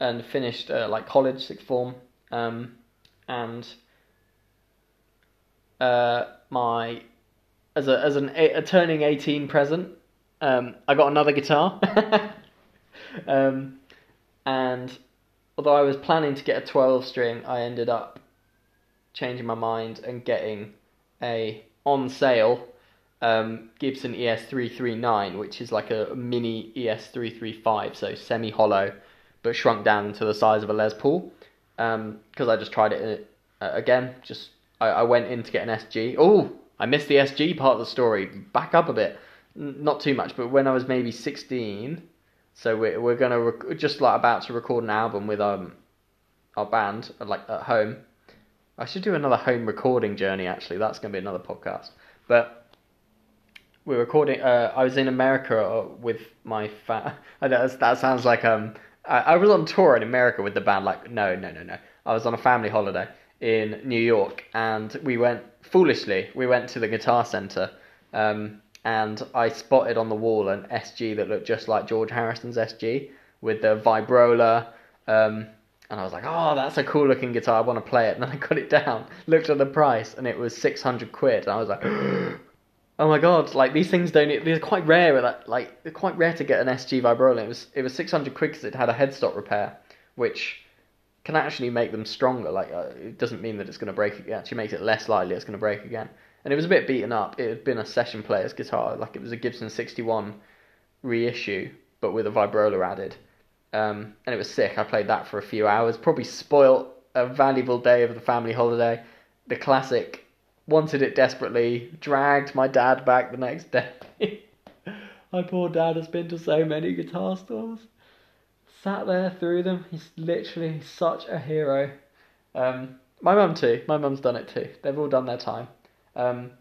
[SPEAKER 1] and finished uh, like college, sixth form, um, and uh, my as a as an a, a turning eighteen present, um, I got another guitar. <laughs> um, and although I was planning to get a 12 string, I ended up changing my mind and getting a on sale um, Gibson ES339, which is like a mini ES335, so semi hollow, but shrunk down to the size of a Les Paul. Because um, I just tried it uh, again. Just I, I went in to get an SG. Oh, I missed the SG part of the story. Back up a bit not too much, but when I was maybe 16, so we're, we're gonna rec- just like about to record an album with um our band like at home. I should do another home recording journey. Actually, that's gonna be another podcast. But we're recording. Uh, I was in America uh, with my fa- <laughs> that sounds like um I, I was on tour in America with the band. Like, no, no, no, no. I was on a family holiday in New York, and we went foolishly. We went to the Guitar Center, um, and I spotted on the wall an SG that looked just like George Harrison's SG with the vibrola. Um, and I was like, oh, that's a cool looking guitar. I want to play it. And then I got it down, looked at the price, and it was 600 quid. And I was like, <gasps> oh my god, like these things don't, they're quite rare. Like, they're quite rare to get an SG Vibrola. It was, it was 600 quid because it had a headstock repair, which can actually make them stronger. Like, uh, it doesn't mean that it's going to break. It actually makes it less likely it's going to break again. And it was a bit beaten up. It had been a session player's guitar. Like, it was a Gibson 61 reissue, but with a Vibrola added um, and it was sick. I played that for a few hours. Probably spoilt a valuable day of the family holiday. The classic. Wanted it desperately. Dragged my dad back the next <laughs> day. my poor dad has been to so many guitar stores. Sat there through them. He's literally such a hero. Um, my mum too. My mum's done it too. They've all done their time. Um,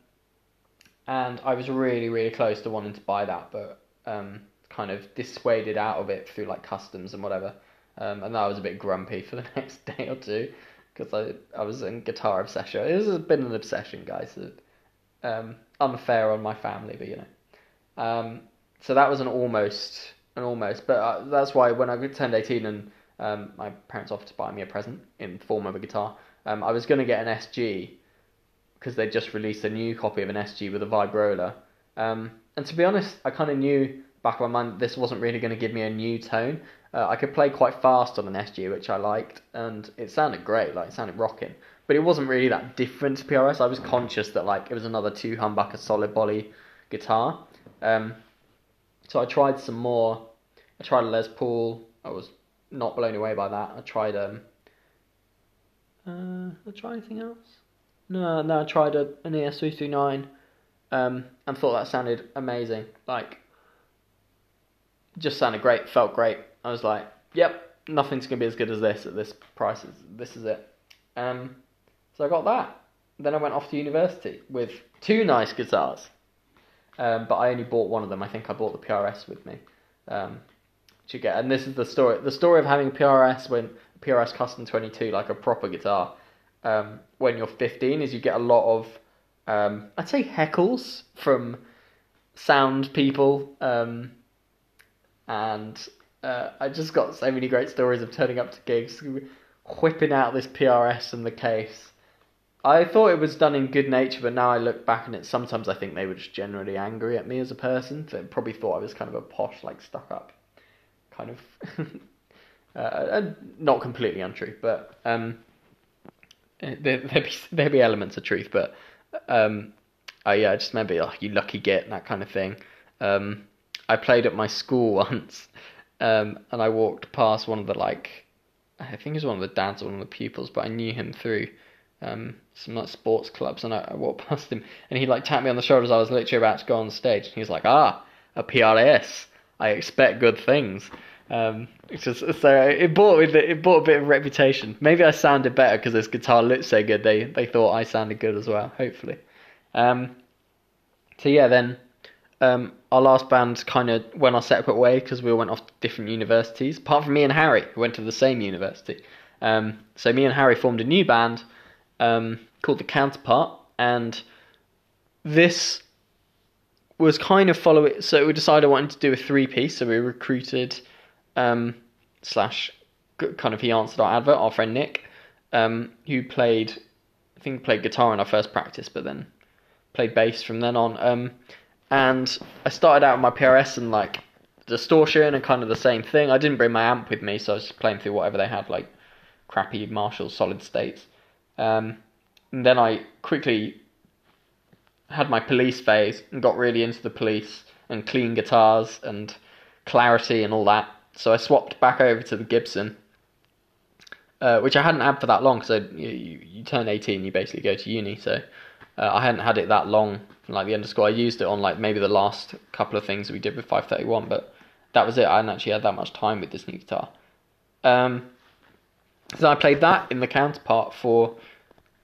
[SPEAKER 1] and I was really, really close to wanting to buy that, but um, kind of dissuaded out of it through like customs and whatever. Um, and I was a bit grumpy for the <laughs> next day or two because I I was in guitar obsession. It has been an obsession, guys. Um, unfair on my family, but you know. Um, so that was an almost an almost, but uh, that's why when I turned eighteen and um, my parents offered to buy me a present in the form of a guitar, um, I was going to get an SG because they just released a new copy of an SG with a vibrola. Um, and to be honest, I kind of knew back of my mind this wasn't really going to give me a new tone. Uh, I could play quite fast on an SG, which I liked, and it sounded great, like it sounded rocking. But it wasn't really that different to PRS. I was conscious that like it was another two humbucker solid body guitar. Um, so I tried some more. I tried a Les Paul. I was not blown away by that. I tried um. Uh, I try anything else? No, no. I tried a, an ES three three nine, um, and thought that sounded amazing. Like just sounded great, felt great. I was like, yep, nothing's gonna be as good as this at this price. This is it. Um, so I got that. Then I went off to university with two nice guitars, um, but I only bought one of them. I think I bought the PRS with me. Um, to get, and this is the story. The story of having PRS when PRS Custom 22, like a proper guitar, um, when you're 15, is you get a lot of, um, I'd say heckles from sound people. Um, and uh, I just got so many great stories of turning up to gigs, whipping out this PRS and the case. I thought it was done in good nature, but now I look back and it sometimes I think they were just generally angry at me as a person. They probably thought I was kind of a posh, like stuck up, kind of. <laughs> uh, not completely untrue, but um, <laughs> there there be there be elements of truth, but um, I yeah, I just remember like you lucky git that kind of thing. Um, I played at my school <laughs> once, um, and I walked past one of the like, I think it was one of the dads or one of the pupils, but I knew him through um, some like sports clubs, and I, I, walked <laughs> past him, and he like tapped me on the shoulder as I was literally about to go on stage, and he was like, "Ah, a PRS. I expect good things." Um, just, so it bought it bought a bit of reputation. Maybe I sounded better because this guitar looked so good. They they thought I sounded good as well. Hopefully. Um, so yeah, then um, our last band kind of went our separate way because we all went off to different universities. Apart from me and Harry, who went to the same university. Um, so me and Harry formed a new band um, called the Counterpart, and this was kind of follow it. So we decided I wanted to do a three piece. So we recruited um, slash kind of he answered our advert. Our friend Nick, um, who played I think played guitar in our first practice, but then played bass from then on. Um, and I started out with my PRS and like distortion and kind of the same thing. I didn't bring my amp with me, so I was just playing through whatever they had, like crappy Marshall solid states. Um, and then I quickly had my Police phase and got really into the Police and clean guitars and clarity and all that. So I swapped back over to the Gibson, uh, which I hadn't had for that long because you, you, you turn 18, you basically go to uni. So uh, I hadn't had it that long like the underscore. I used it on like maybe the last couple of things we did with 531, but that was it. I hadn't actually had that much time with this new guitar. Um, so I played that in the counterpart for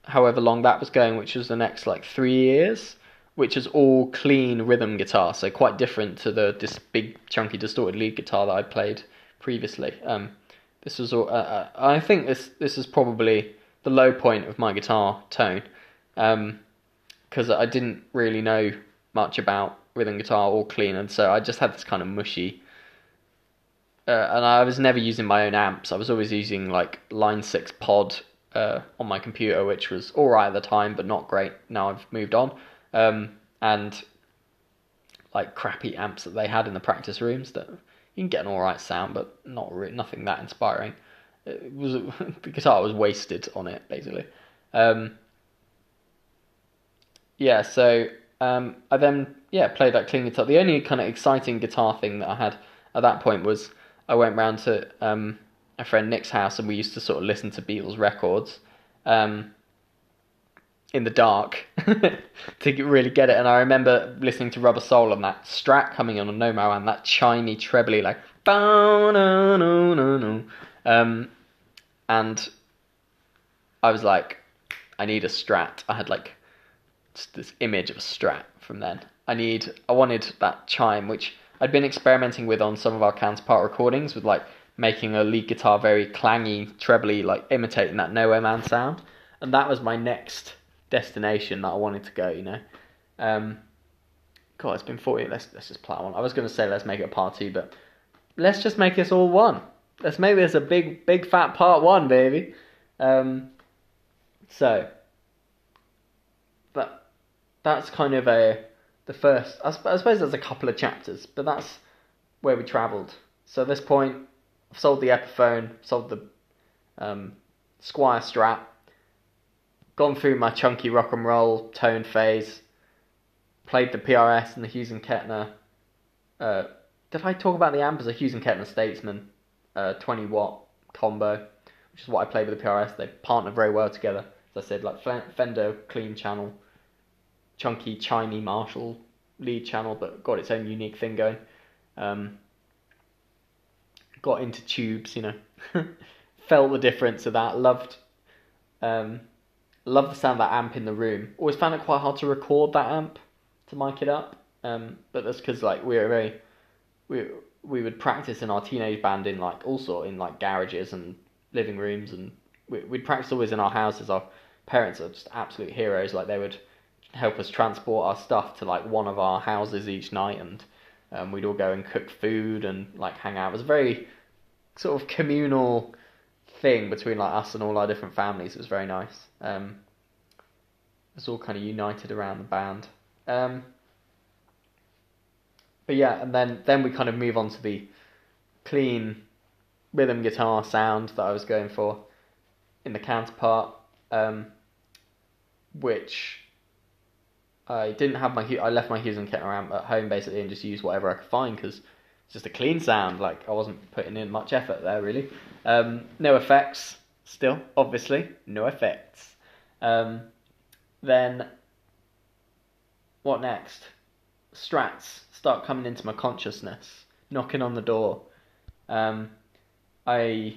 [SPEAKER 1] however long that was going, which was the next like three years, which is all clean rhythm guitar, so quite different to the this big chunky distorted lead guitar that I played previously. Um, this was all. Uh, uh, I think this this is probably the low point of my guitar tone, because I didn't really know much about rhythm guitar or clean, and so I just had this kind of mushy. Uh, and I was never using my own amps. I was always using like Line Six Pod uh, on my computer, which was all right at the time, but not great. Now I've moved on, um, and like crappy amps that they had in the practice rooms that you can get an all right sound, but not re- nothing that inspiring. It was <laughs> the guitar was wasted on it basically. Um, yeah, so um, I then yeah played that clean guitar. The only kind of exciting guitar thing that I had at that point was I went round to um, a friend Nick's house and we used to sort of listen to Beatles records um, in the dark <laughs> to really get it. And I remember listening to Rubber Soul and that Strat coming on on No More and that chimey trebly like um, and I was like, I need a Strat. I had like this image of a Strat from then. I need, I wanted that chime, which I'd been experimenting with on some of our counterpart recordings with like making a lead guitar very clangy, trebly, like imitating that Nowhere Man sound. And that was my next destination that I wanted to go, you know. Um, God, it's been 40. Let's, let's just play one. I was going to say let's make it a part two, but let's just make this all one. Let's make this a big, big fat part one, baby. Um, so, but that's kind of a the first. I, I suppose there's a couple of chapters, but that's where we travelled. So at this point, I've sold the Epiphone, sold the um, Squier Strat, gone through my chunky rock and roll tone phase, played the PRS and the Hughes and Kettner. Uh, did I talk about the amp as a Hughes and Kettner Statesman uh, 20 watt combo, which is what I played with the PRS? They partner very well together. As I said, like Fender clean channel, chunky, chimey Marshall lead channel, but got its own unique thing going. Um, got into tubes, you know, <laughs> felt the difference of that. Loved, um, loved the sound of that amp in the room. Always found it quite hard to record that amp to mic it up. Um, but that's because like we were very, we we would practice in our teenage band in like also in like garages and living rooms, and we, we'd practice always in our houses. Our parents are just absolute heroes. Like they would help us transport our stuff to like one of our houses each night, and um, we'd all go and cook food and like hang out. It was a very sort of communal thing between like us and all our different families. It was very nice. Um, it was all kind of united around the band. Um, but yeah, and then then we kind of move on to the clean rhythm guitar sound that I was going for in the counterpart, um, which I didn't have my I left my Hughes and Kettner amp at home basically and just used whatever I could find because just a clean sound. Like I wasn't putting in much effort there really. Um, no effects still, obviously no effects. Um, then what next? Strats start coming into my consciousness, knocking on the door. Um, I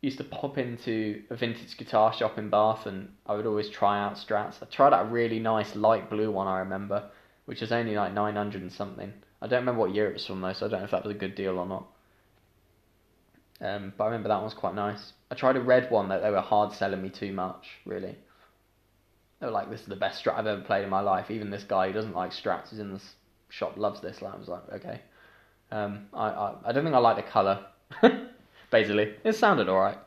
[SPEAKER 1] used to pop into a vintage guitar shop in Bath and I would always try out Strats. I tried out a really nice light blue one I remember, which was only like 900 and something. I don't remember what year it was from though, so I don't know if that was a good deal or not. Um, but I remember that one was quite nice. I tried a red one that they were hard selling me too much, really. They were like, this is the best Strat I've ever played in my life. Even this guy who doesn't like Strats, who's in this shop, loves this. Like, I was like, okay. Um, I, I, I don't think I like the colour. <laughs> basically. It sounded alright,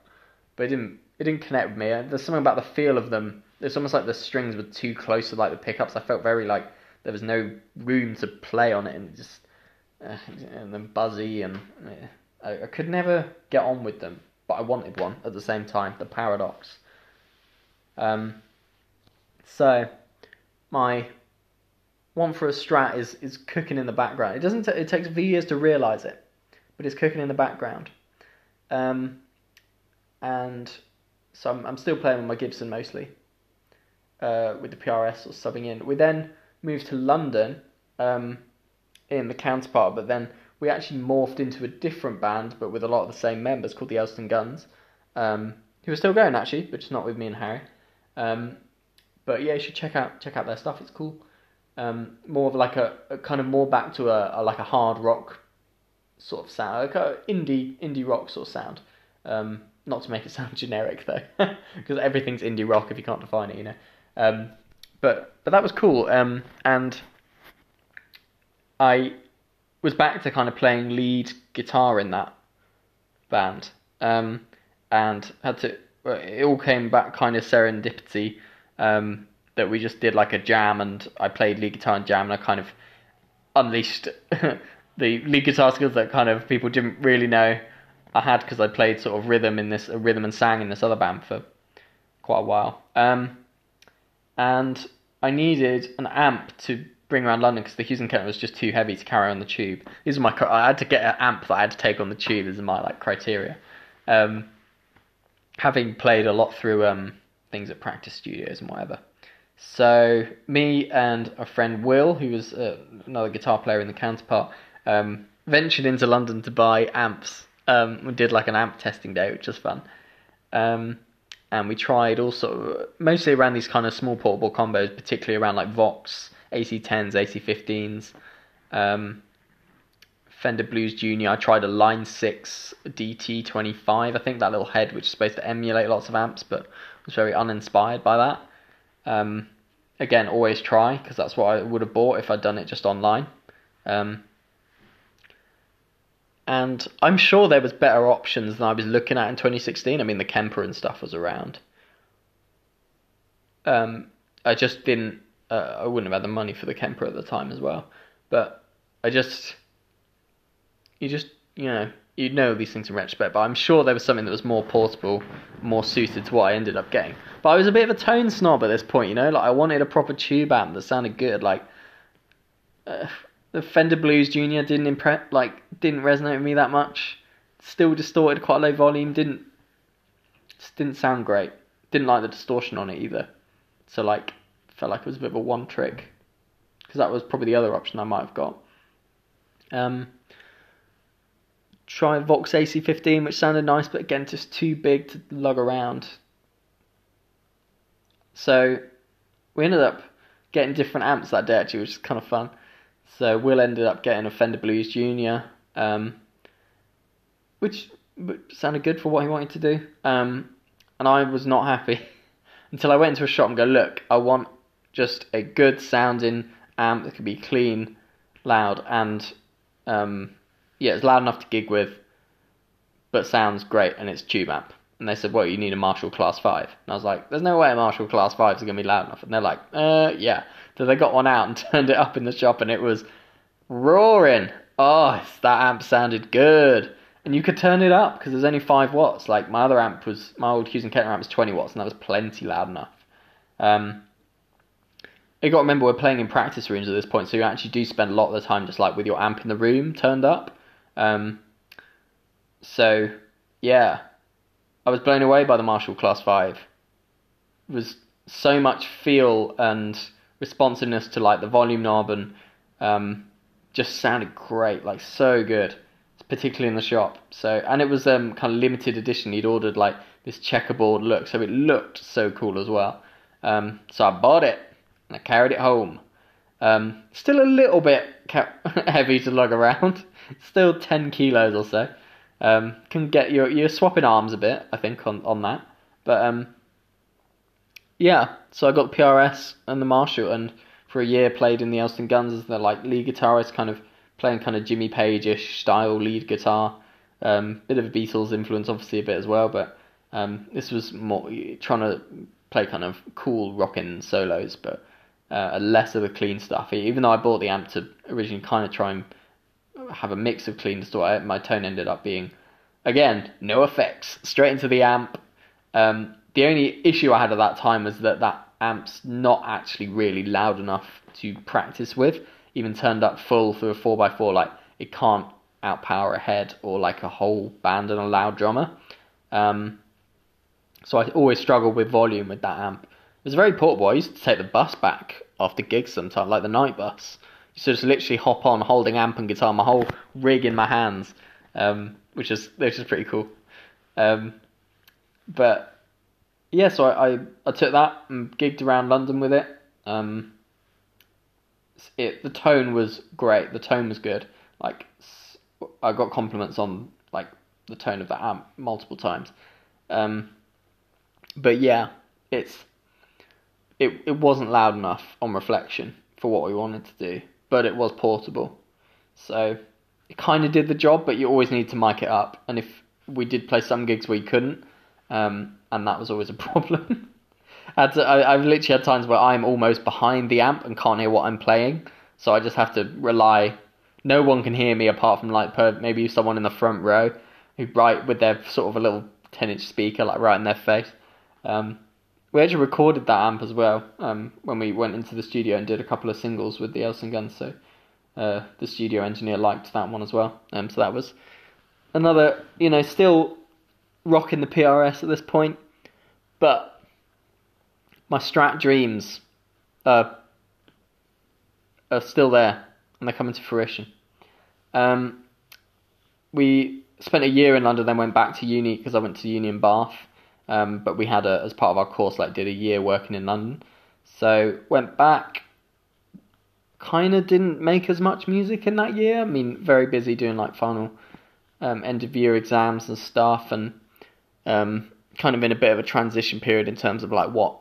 [SPEAKER 1] but it didn't it didn't connect with me. There's something about the feel of them. It's almost like the strings were too close to like the pickups. I felt very like there was no room to play on it, and just uh, and then buzzy, and uh, I, I could never get on with them. But I wanted one at the same time. The paradox. Um. So, my one for a strat is is cooking in the background. It doesn't. T- it takes a few years to realize it, but it's cooking in the background. Um, and so I'm, I'm still playing with my Gibson mostly, uh, with the PRS or subbing in. We then moved to London um, in the counterpart, but then we actually morphed into a different band, but with a lot of the same members called the Elston Guns, um, who are still going actually, but just not with me and Harry. Um, but yeah, you should check out check out their stuff. It's cool. Um, more of like a, a, kind of more back to a, a like a hard rock sort of sound, like a indie indie rock sort of sound. Um, not to make it <laughs> sound generic though, <laughs> because everything's indie rock if you can't define it, you know. Um, but but that was cool. Um, and I was back to kind of playing lead guitar in that band, um, and had to. It all came back kind of serendipity. Um, that we just did like a jam, and I played lead guitar and jam, and I kind of unleashed <laughs> the lead guitar skills that kind of people didn't really know I had because I played sort of rhythm in this rhythm and sang in this other band for quite a while. Um, and I needed an amp to bring around London because the Hughes and Kettner was just too heavy to carry on the tube. These are my I had to get an amp that I had to take on the tube. These are my like criteria. Um, having played a lot through um, things at practice studios and whatever. So me and a friend Will, who was uh, another guitar player in the counterpart, um, ventured into London to buy amps. Um, we did like an amp testing day, which was fun. And we tried also mostly around these kind of small portable combos, particularly around like Vox, AC10s, AC15s, um, Fender Blues Junior. I tried a Line 6 DT25, I think that little head, which is supposed to emulate lots of amps, but was very uninspired by that. Um, again, always try because that's what I would have bought if I'd done it just online. Um, and I'm sure there was better options than I was looking at in 2016. I mean, the Kemper and stuff was around. Um, I just didn't. Uh, I wouldn't have had the money for the Kemper at the time as well. But I just, you just, you know, you know these things in retrospect. But I'm sure there was something that was more portable, more suited to what I ended up getting. But I was a bit of a tone snob at this point, you know. Like I wanted a proper tube amp that sounded good. Like. Uh, the Fender Blues Junior didn't impress, like didn't resonate with me that much. Still distorted, quite low volume. Didn't just didn't sound great. Didn't like the distortion on it either. So like felt like it was a bit of a one trick because that was probably the other option I might have got. Um, try Vox AC15, which sounded nice, but again just too big to lug around. So we ended up getting different amps that day actually, which is kind of fun. So Will ended up getting a Fender Blues Junior, um, which sounded good for what he wanted to do. Um, and I was not happy <laughs> until I went into a shop and go, look, I want just a good sounding amp that can be clean, loud, and um, yeah, it's loud enough to gig with, but sounds great, and it's tube amp. And they said, well, you need a Marshall Class 5. And I was like, there's no way a Marshall Class 5 is going to be loud enough. And they're like, uh, yeah. So they got one out and <laughs> turned it up in the shop, and it was roaring. Oh, that amp sounded good. And you could turn it up because there's only 5 watts. Like, my other amp was, my old Hughes and Kettner amp was 20 watts, and that was plenty loud enough. Um, you got to remember we're playing in practice rooms at this point, so you actually do spend a lot of the time just like with your amp in the room turned up. Um, so, yeah, I was blown away by the Marshall Class 5. It was so much feel and responsiveness to like the volume knob and um, just sounded great, like so good, particularly in the shop. So and it was um, kind of limited edition. He'd ordered like this checkerboard look, so it looked so cool as well. Um, so I bought it and I carried it home. Um, still a little bit <laughs> heavy to lug around. <laughs> Still ten kilos or so. Um, can get your you're swapping arms a bit, I think, on on that. But um, yeah, so I got the PRS and the Marshall, and for a year played in the Elston Guns as the like lead guitarist, kind of playing kind of Jimmy Page-ish style lead guitar. Um, bit of a Beatles influence, obviously a bit as well, but um, this was more trying to play kind of cool rocking solos, but uh, less of the clean stuff. Even though I bought the amp to originally kind of try and have a mix of clean stuff. My tone ended up being, again, no effects, straight into the amp. Um, the only issue I had at that time was that that amp's not actually really loud enough to practice with. Even turned up full through a 4x4, like, it can't outpower a head or like a whole band and a loud drummer. Um, so I always struggled with volume with that amp. It was very portable. I used to take the bus back after gigs sometimes, like the night bus. So just literally hop on holding amp and guitar, my whole rig in my hands, um, which is which is pretty cool. Um, but yeah, so I, I, I took that and gigged around London with it. Um, it the tone was great. The tone was good. Like I got compliments on like the tone of the amp multiple times. Um, but yeah, it's it it wasn't loud enough on reflection for what we wanted to do, but it was portable, so it kind of did the job. But you always need to mic it up, and if we did play some gigs you couldn't, um, and that was always a <laughs> problem. I, I've literally had times where I'm almost behind the amp and can't hear what I'm playing, so I just have to rely. No one can hear me apart from like per, maybe someone in the front row who right with their sort of a little ten inch speaker like right in their face. Um, we actually recorded that amp as well um, when we went into the studio and did a couple of singles with the Elston Guns. So uh, the studio engineer liked that one as well. Um, so that was another, you know, still rocking the PRS at this point, but my Strat dreams are, are still there and they're coming to fruition. Um, we spent a year in London, then went back to uni because I went to uni in Bath. Um, but we had a as part of our course like did a year working in London. So went back. Kind of didn't make as much music in that year. I mean, very busy doing like final um, end of year exams and stuff, and um, kind of in a bit of a transition period in terms of like what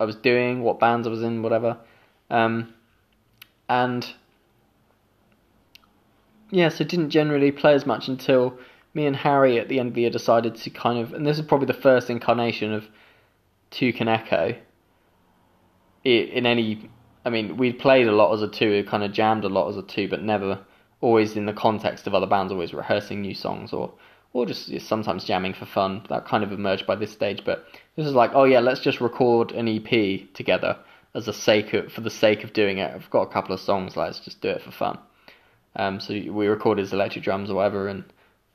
[SPEAKER 1] I was doing, what bands I was in, whatever. Um, and yeah, so didn't generally play as much until me and Harry at the end of the year decided to kind of, and this is probably the first incarnation of Two Can Echo. In any, I mean, we played a lot as a two, we kind of jammed a lot as a two, but never always in the context of other bands, always rehearsing new songs or or just sometimes jamming for fun. That kind of emerged by this stage, but this is like, oh yeah, let's just record an EP together as a sake of, for the sake of doing it. I've got a couple of songs, let's just do it for fun. Um, so we recorded his electric drums or whatever, and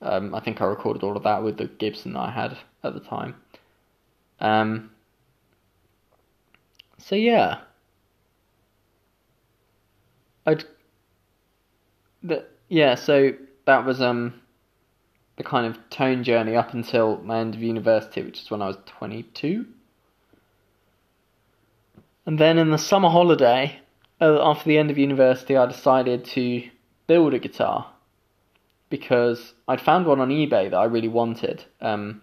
[SPEAKER 1] um, I think I recorded all of that with the Gibson that I had at the time. Um, so yeah, I'd the, yeah. So that was um the kind of tone journey up until my end of university, which is when I was twenty two. And then in the summer holiday, uh, after the end of university, I decided to build a guitar because I'd found one on eBay that I really wanted. Um,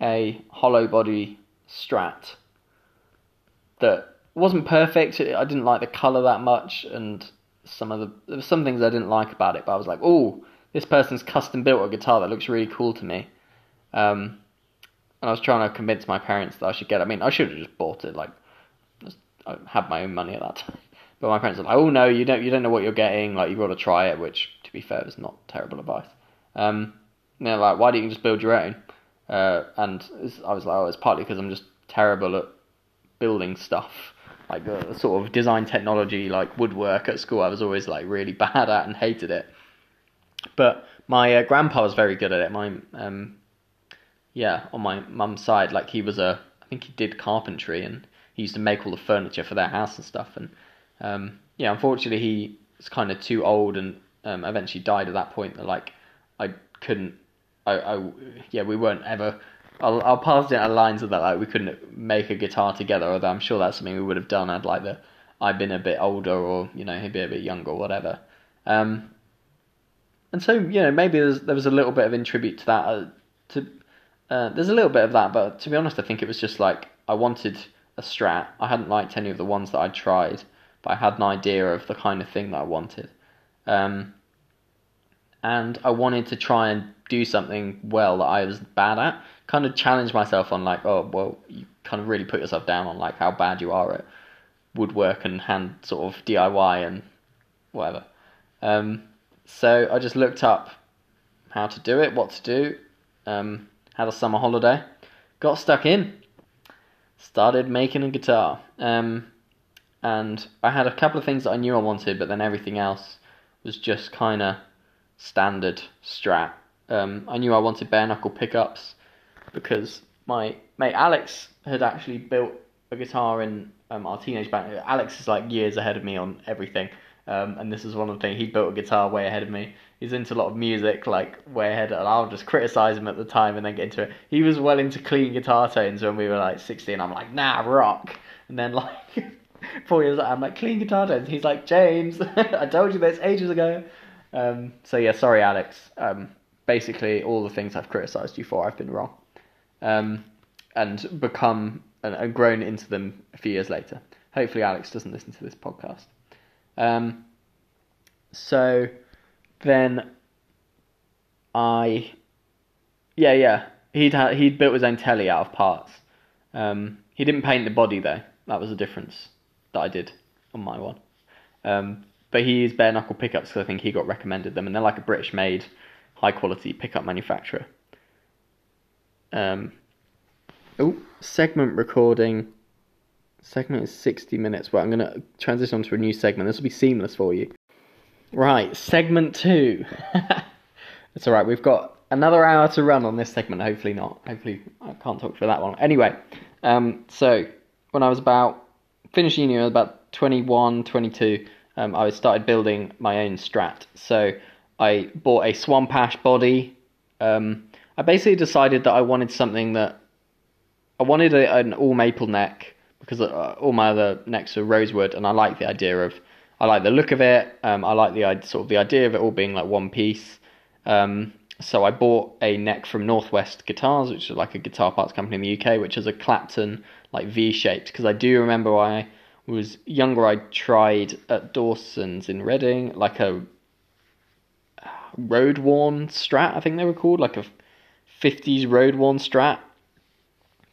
[SPEAKER 1] a hollow body Strat that wasn't perfect. I didn't like the color that much, and some of the there were some things I didn't like about it. But I was like, oh, this person's custom built a guitar that looks really cool to me. Um, and I was trying to convince my parents that I should get. It. I mean, I should have just bought it. Like, I had my own money at that time. But my parents were like, "Oh no, you don't, you don't know what you're getting. Like, you've got to try it." Which, to be fair, is not terrible advice. Um, they're like, "Why don't you just build your own?" Uh, and I was like, "Oh, it's partly because I'm just terrible at building stuff, like the sort of design technology, like woodwork at school. I was always like really <laughs> bad at and hated it." But my uh, grandpa was very good at it. My um, yeah, on my mum's side, like he was a, I think he did carpentry and he used to make all the furniture for their house and stuff. And um, yeah, unfortunately, he was kind of too old and um, eventually died at that point. That like I couldn't, I, I yeah, we weren't ever. I'll, I'll pass down lines of that. Like we couldn't make a guitar together. Although I'm sure that's something we would have done. Had like the I'd been a bit older or you know he'd be a bit younger or whatever. Um, and so you know maybe there was a little bit of in tribute to that. Uh, to uh, there's a little bit of that, but to be honest, I think it was just like I wanted a Strat. I hadn't liked any of the ones that I'd tried, but I had an idea of the kind of thing that I wanted. Um, and I wanted to try and do something well that I was bad at. Kind of challenge myself on like, oh well, you kind of really put yourself down on like how bad you are at woodwork and hand sort of DIY and whatever. Um, so I just looked up how to do it, what to do. Um, had a summer holiday, got stuck in, started making a guitar. Um, and I had a couple of things that I knew I wanted, but then everything else was just kind of standard strat. Um, I knew I wanted bare knuckle pickups because my mate Alex had actually built a guitar in um, our teenage band. Alex is like years ahead of me on everything, um, and this is one of the things. He built a guitar way ahead of me. He's into a lot of music, like way ahead, and I'll just criticize him at the time and then get into it. He was well into clean guitar tones when we were like 16. I'm like, nah, rock. And then <laughs> like four years later, I'm like, clean guitar tones. He's like, James, <laughs> I told you this ages ago. Um, so yeah, sorry, Alex. Um, basically, all the things I've criticised you for, I've been wrong, um, and become and, and, grown into them a few years later. Hopefully, Alex doesn't listen to this podcast. Um, so then, I, yeah, yeah, he'd ha- he'd built his own telly out of parts. Um, he didn't paint the body though. That was a difference that I did on my one. Um, but he bare knuckle pickups because I think he got recommended them, and they're like a British made, high quality pickup manufacturer. Um, oh, segment recording. Segment is 60 minutes. Well, I'm going to transition on to a new segment. This will be seamless for you. Right, segment two. <laughs> That's all right. We've got another hour to run on this segment. Hopefully not. Hopefully I can't talk for that one. Anyway, um, so when I was about finishing I was about 21, 22 um, I started building my own strat. So I bought a Swamp Ash body. Um, I basically decided that I wanted something that I wanted a, an all maple neck because uh, all my other necks are rosewood, and I like the idea of I like the look of it. Um, I like the sort of the idea of it all being like one piece. Um, so I bought a neck from Northwest Guitars, which is like a guitar parts company in the UK, which is a Clapton like V shaped. Because I do remember when I was younger, I tried at Dawson's in Reading, like a road worn strat, I think they were called, like a 50s road worn strat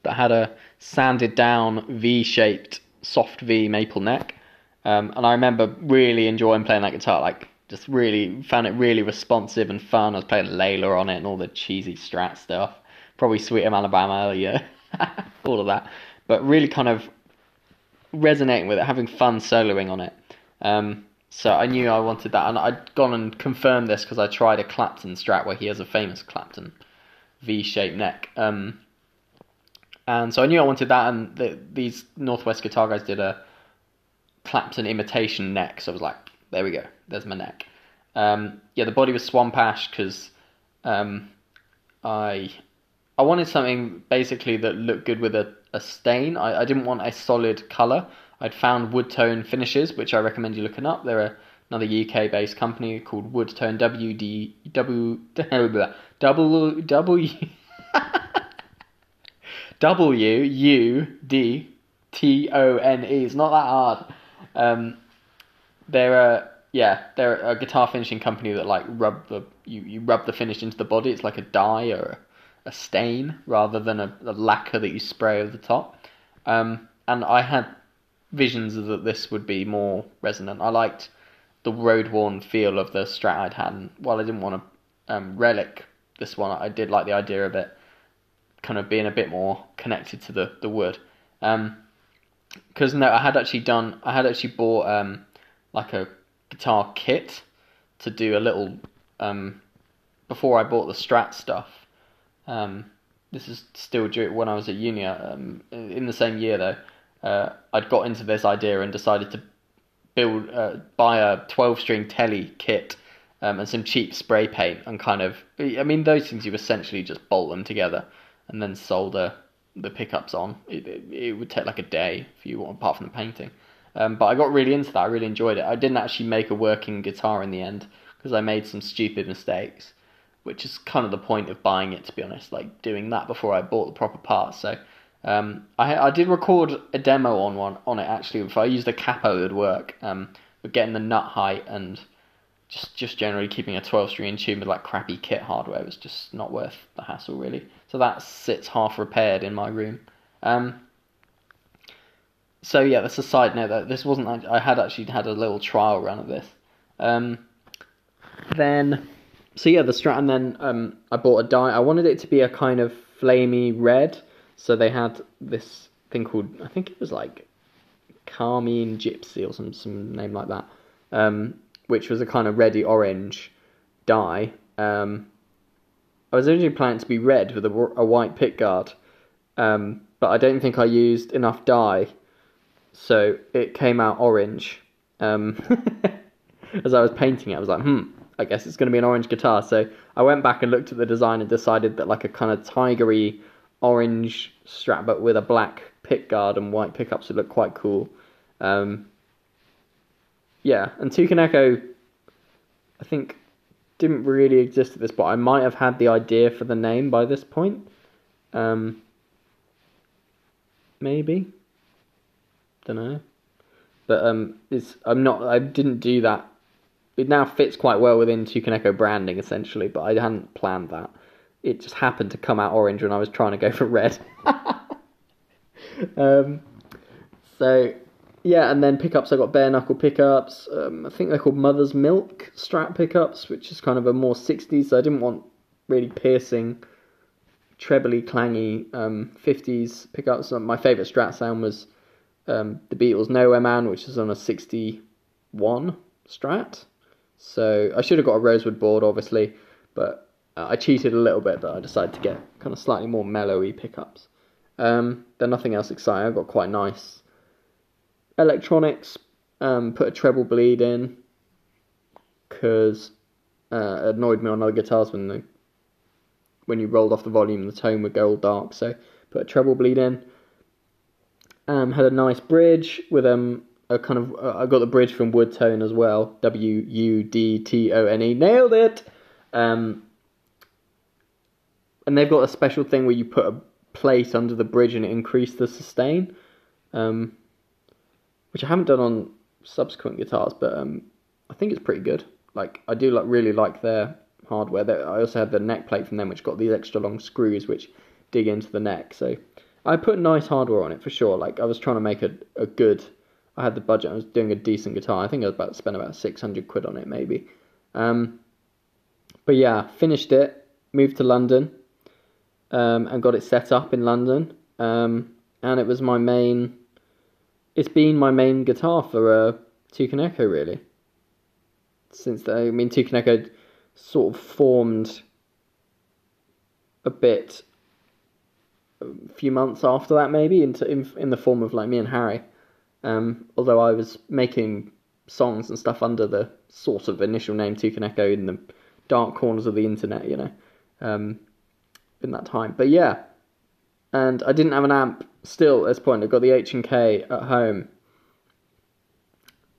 [SPEAKER 1] that had a sanded down V shaped soft V maple neck. Um, and I remember really enjoying playing that guitar, like just really found it really responsive and fun. I was playing Layla on it and all the cheesy strat stuff. Probably Sweet Home Alabama, yeah, <laughs> all of that. But really kind of resonating with it, having fun soloing on it. Um, so I knew I wanted that, and I'd gone and confirmed this because I tried a Clapton Strat where he has a famous Clapton V-shaped neck. Um, and so I knew I wanted that, and the, these Northwest guitar guys did a Clapton imitation neck, so I was like, there we go, there's my neck. Um, yeah, the body was Swamp Ash because um, I I wanted something basically that looked good with a a stain. I, I didn't want a solid colour. I'd found Wudtone finishes, which I recommend you looking up. They're another UK based company called Wudtone WD W <laughs> W W W U D T O N E. It's not that hard. Um, they're a yeah, they're a guitar finishing company that like rub the you, you rub the finish into the body. It's like a dye or a stain rather than a, a lacquer that you spray over the top. Um, and I had visions that this would be more resonant. I liked the road worn feel of the Strat I'd had. And while I didn't want to um, relic this one, I did like the idea of it kind of being a bit more connected to the, the wood. Because um, no, I had actually done, I had actually bought um, like a guitar kit to do a little, um, before I bought the Strat stuff. Um, this is still due when I was at uni. Um, in the same year though, uh, I'd got into this idea and decided to build, uh, buy a twelve string telly kit um, and some cheap spray paint and kind of. I mean, those things you essentially just bolt them together and then solder the pickups on. It, it, it would take like a day if you want, apart from the painting. Um, but I got really into that. I really enjoyed it. I didn't actually make a working guitar in the end because I made some stupid mistakes which is kind of the point of buying it, to be honest. Like doing that before I bought the proper parts. So um, I I did record a demo on one on it actually. If I used a capo, it would work. Um, but getting the nut height and just just generally keeping a 12 string in tune with like crappy kit hardware was just not worth the hassle really. So that sits half repaired in my room. Um, so yeah, that's a side note. That this wasn't. I had actually had a little trial run of this. Um, then so yeah, the strat, and then um, I bought a dye. I wanted it to be a kind of flamey red. So they had this thing called I think it was like Carmine Gypsy or some some name like that, um, which was a kind of reddy orange dye. Um, I was originally planning to be red with a, a white pickguard, um, but I don't think I used enough dye, so it came out orange. Um, <laughs> as I was painting it, I was like, hmm, I guess it's going to be an orange guitar. So I went back and looked at the design and decided that like a kind of tigery orange strap, but with a black pick guard and white pickups would look quite cool. Um, yeah, and Toucan Echo, I think didn't really exist at this point. I might have had the idea for the name by this point. Um, maybe. Don't know. But um, it's I'm not. I didn't do that. It now fits quite well within Tukaneko branding essentially, but I hadn't planned that. It just happened to come out orange when I was trying to go <laughs> for red. um, so yeah, and then pickups. I got bare knuckle pickups. Um, I think they're called Mother's Milk Strat pickups, which is kind of a more 60s. So I didn't want really piercing, trebly clangy um, 50s pickups. My favourite Strat sound was um, the Beatles' Nowhere Man, which is on a 61 Strat. So I should have got a Rosewood board, obviously, but uh, I cheated a little bit. But I decided to get kind of slightly more mellowy pickups. Um, then nothing else exciting. I got quite nice electronics. Um, put a treble bleed in because uh, it annoyed me on other guitars when the when you rolled off the volume, the tone would go all dark. So put a treble bleed in. Um, had a nice bridge with um a kind of uh, I got the bridge from Wudtone as well. W U D T O N E. Nailed it. Um, and they've got a special thing where you put a plate under the bridge and it increase the sustain, um, which I haven't done on subsequent guitars, but um, I think it's pretty good. Like I do like really like their hardware. I also had the neck plate from them, which got these extra long screws which dig into the neck. So I put nice hardware on it for sure. Like I was trying to make a, a good. I had the budget. I was doing a decent guitar. I think I was about to spend about six hundred quid on it, maybe. Um, but yeah, finished it. Moved to London, um, and got it set up in London. Um, and it was my main. It's been my main guitar for uh, Tukaneko really. Since the, I mean Tukaneko sort of formed a bit a few months after that, maybe into in, in the form of like me and Harry. Um, although I was making songs and stuff under the sort of initial name Tukaneko in the dark corners of the internet, you know, um, in that time. But yeah, and I didn't have an amp still at this point. I got the H and K at home.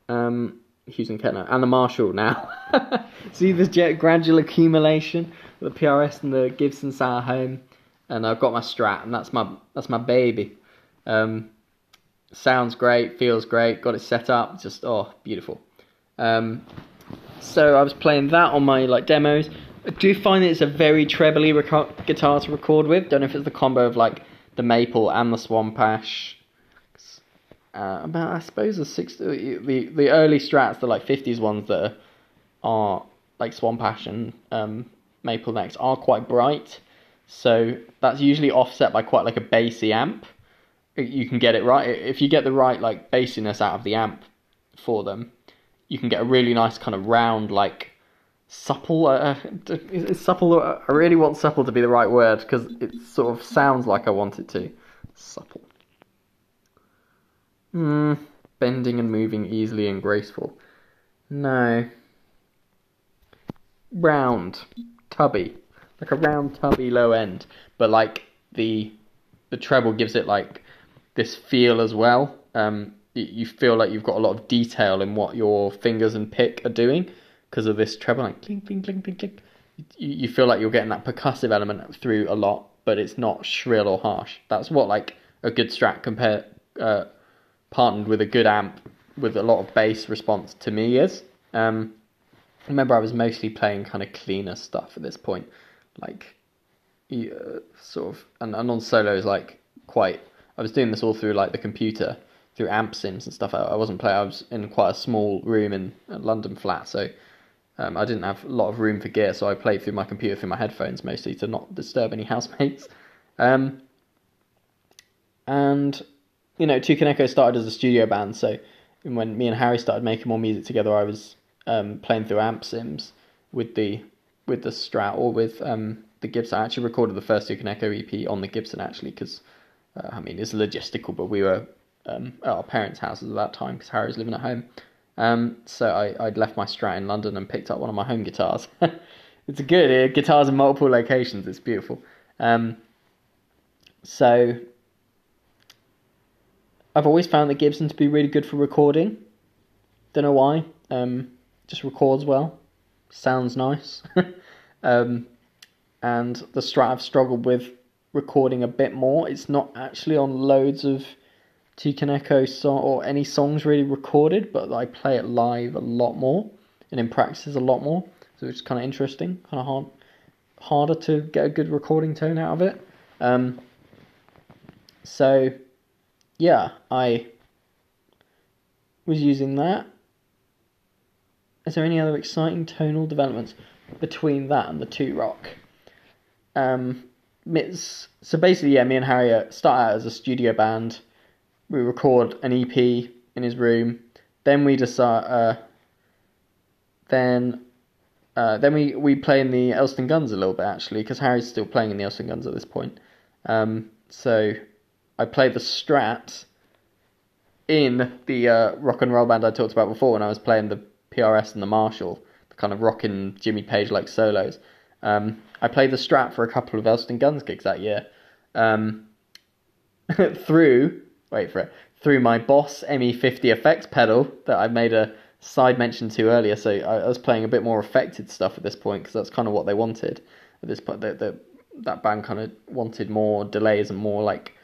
[SPEAKER 1] Um, Hughes and Kettner and the Marshall now. <laughs> See the gradual accumulation, the PRS and the Gibson sat at home and I've got my Strat, and that's my that's my baby. Um, sounds great, feels great, got it set up, just oh beautiful. Um, so I was playing that on my like demos. I do find that it's a very trebly rec- guitar to record with. Don't know if it's the combo of like the maple and the swamp ash. Uh, about I suppose the six the the early strats, the like fifties ones that are, are like swamp ash and um, maple necks are quite bright. So that's usually offset by quite like a bassy amp. You can get it right if you get the right like bassiness out of the amp for them. You can get a really nice kind of round like supple. Uh, is supple? I really want supple to be the right word because it sort of sounds like I want it to. Supple. Hmm. Bending and moving easily and graceful. No. Round. Tubby like a round tubby low end, but like the the treble gives it like this feel as well. Um, you feel like you've got a lot of detail in what your fingers and pick are doing because of this treble, like clink, clink, clink, clink, clink. You, you feel like you're getting that percussive element through a lot, but it's not shrill or harsh. That's what like a good strat compared uh, partnered with a good amp with a lot of bass response to me is. Um, remember, I was mostly playing kind of cleaner stuff at this point like uh, sort of and, and on solos like quite I was doing this all through like the computer through amp sims and stuff. I, I wasn't playing I was in quite a small room in a London flat so um, I didn't have a lot of room for gear so I played through my computer through my headphones mostly to not disturb any <laughs> housemates. Um, and you know Tukaneko started as a studio band so when me and Harry started making more music together I was um, playing through amp sims with the with the Strat or with um, the Gibson. I actually recorded the first Tukaneko EP on the Gibson actually because uh, I mean it's logistical, but we were um, at our parents' houses at that time because Harry was living at home. Um, so I, I'd left my Strat in London and picked up one of my home guitars. <laughs> it's good. It, guitars in multiple locations. It's beautiful. Um, so I've always found the Gibson to be really good for recording. Don't know why. Um, just records well. sounds nice. <laughs> um, and the Strat I've struggled with recording a bit more. It's not actually on loads of Toucan Echo song or any songs really recorded, but I play it live a lot more and in practices a lot more. So it's kind of interesting, kind of hard, harder to get a good recording tone out of it. Um, so yeah, I was using that. Is there any other exciting tonal developments between that and the two rock? Um, so basically, yeah, me and Harriet start out as a studio band. We record an EP in his room. Then we decide. Uh, then, uh, then we, we play in the Elston Guns a little bit actually, because Harry's still playing in the Elston Guns at this point. Um, so I play the Strat in the uh, rock and roll band I talked about before when I was playing the PRS and the Marshall, kind of rocking Jimmy Page like solos. Um, I played the Strat for a couple of Elston Guns gigs that year. Um, <laughs> through wait for it through my Boss ME50 effects pedal that I made a side mention to earlier. So I, I was playing a bit more affected stuff at this point because that's kind of what they wanted at this point. The, that band kind of wanted more delays and more like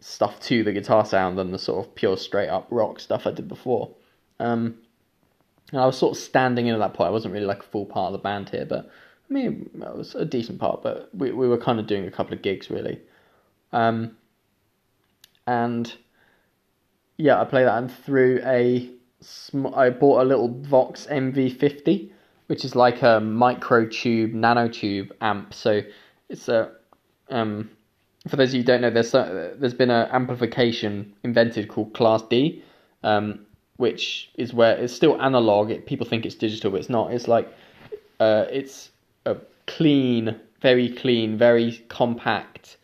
[SPEAKER 1] stuff to the guitar sound than the sort of pure straight up rock stuff I did before. Um, and I was sort of standing in at that point. I wasn't really like a full part of the band here, but I mean, it was a decent part. But we we were kind of doing a couple of gigs really. Um, and yeah, I play that and through a sm- I bought a little Vox MV50, which is like a micro tube, nanotube amp. So it's a um, for those of you who don't know, there's a, there's been an amplification invented called Class D, um, which is where it's still analog. It, people think it's digital, but it's not. It's like uh, it's a clean, very clean, very compact